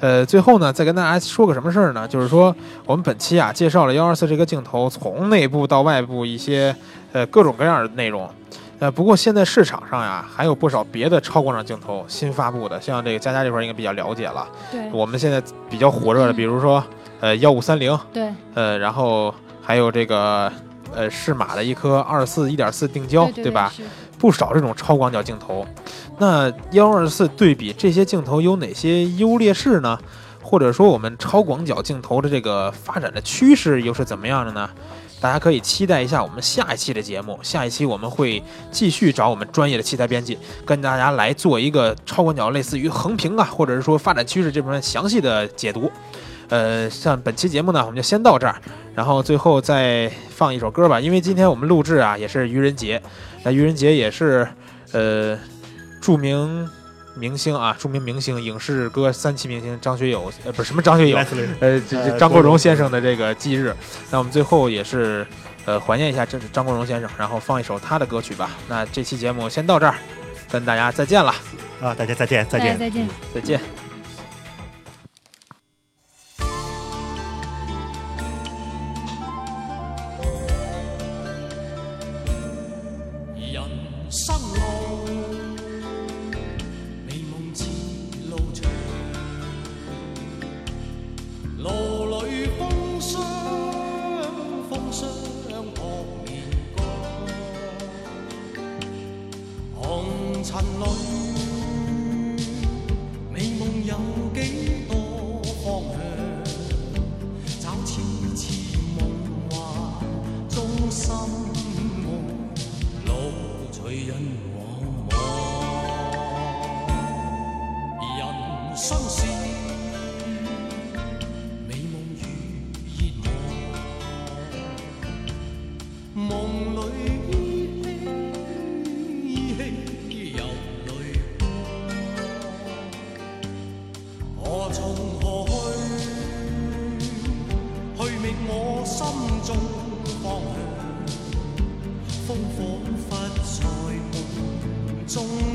呃，最后呢，再跟大家说个什么事儿呢？就是说，我们本期啊介绍了幺二四这个镜头，从内部到外部一些呃各种各样的内容。呃，不过现在市场上呀，还有不少别的超广角镜头新发布的，像这个佳佳这块儿应该比较了解了。对我们现在比较火热的，比如说呃幺五三零，对呃，然后还有这个呃适马的一颗二四一点四定焦，对吧？？不少这种超广角镜头。那幺二四对比这些镜头有哪些优劣势呢？或者说我们超广角镜头的这个发展的趋势又是怎么样的呢？大家可以期待一下我们下一期的节目。下一期我们会继续找我们专业的器材编辑，跟大家来做一个超广角类似于横屏啊，或者是说发展趋势这部分详细的解读。呃，像本期节目呢，我们就先到这儿，然后最后再放一首歌吧，因为今天我们录制啊也是愚人节，那愚人节也是呃著名明星啊，著名明星影视歌三栖明星张学友，呃不是什么张学友，呃这这呃张国荣先生的这个忌日，那我们最后也是呃怀念一下这是张国荣先生，然后放一首他的歌曲吧。那这期节目先到这儿，跟大家再见了，啊，大家再见，再见。再见。再见。觅我心中方向。风仿佛在梦中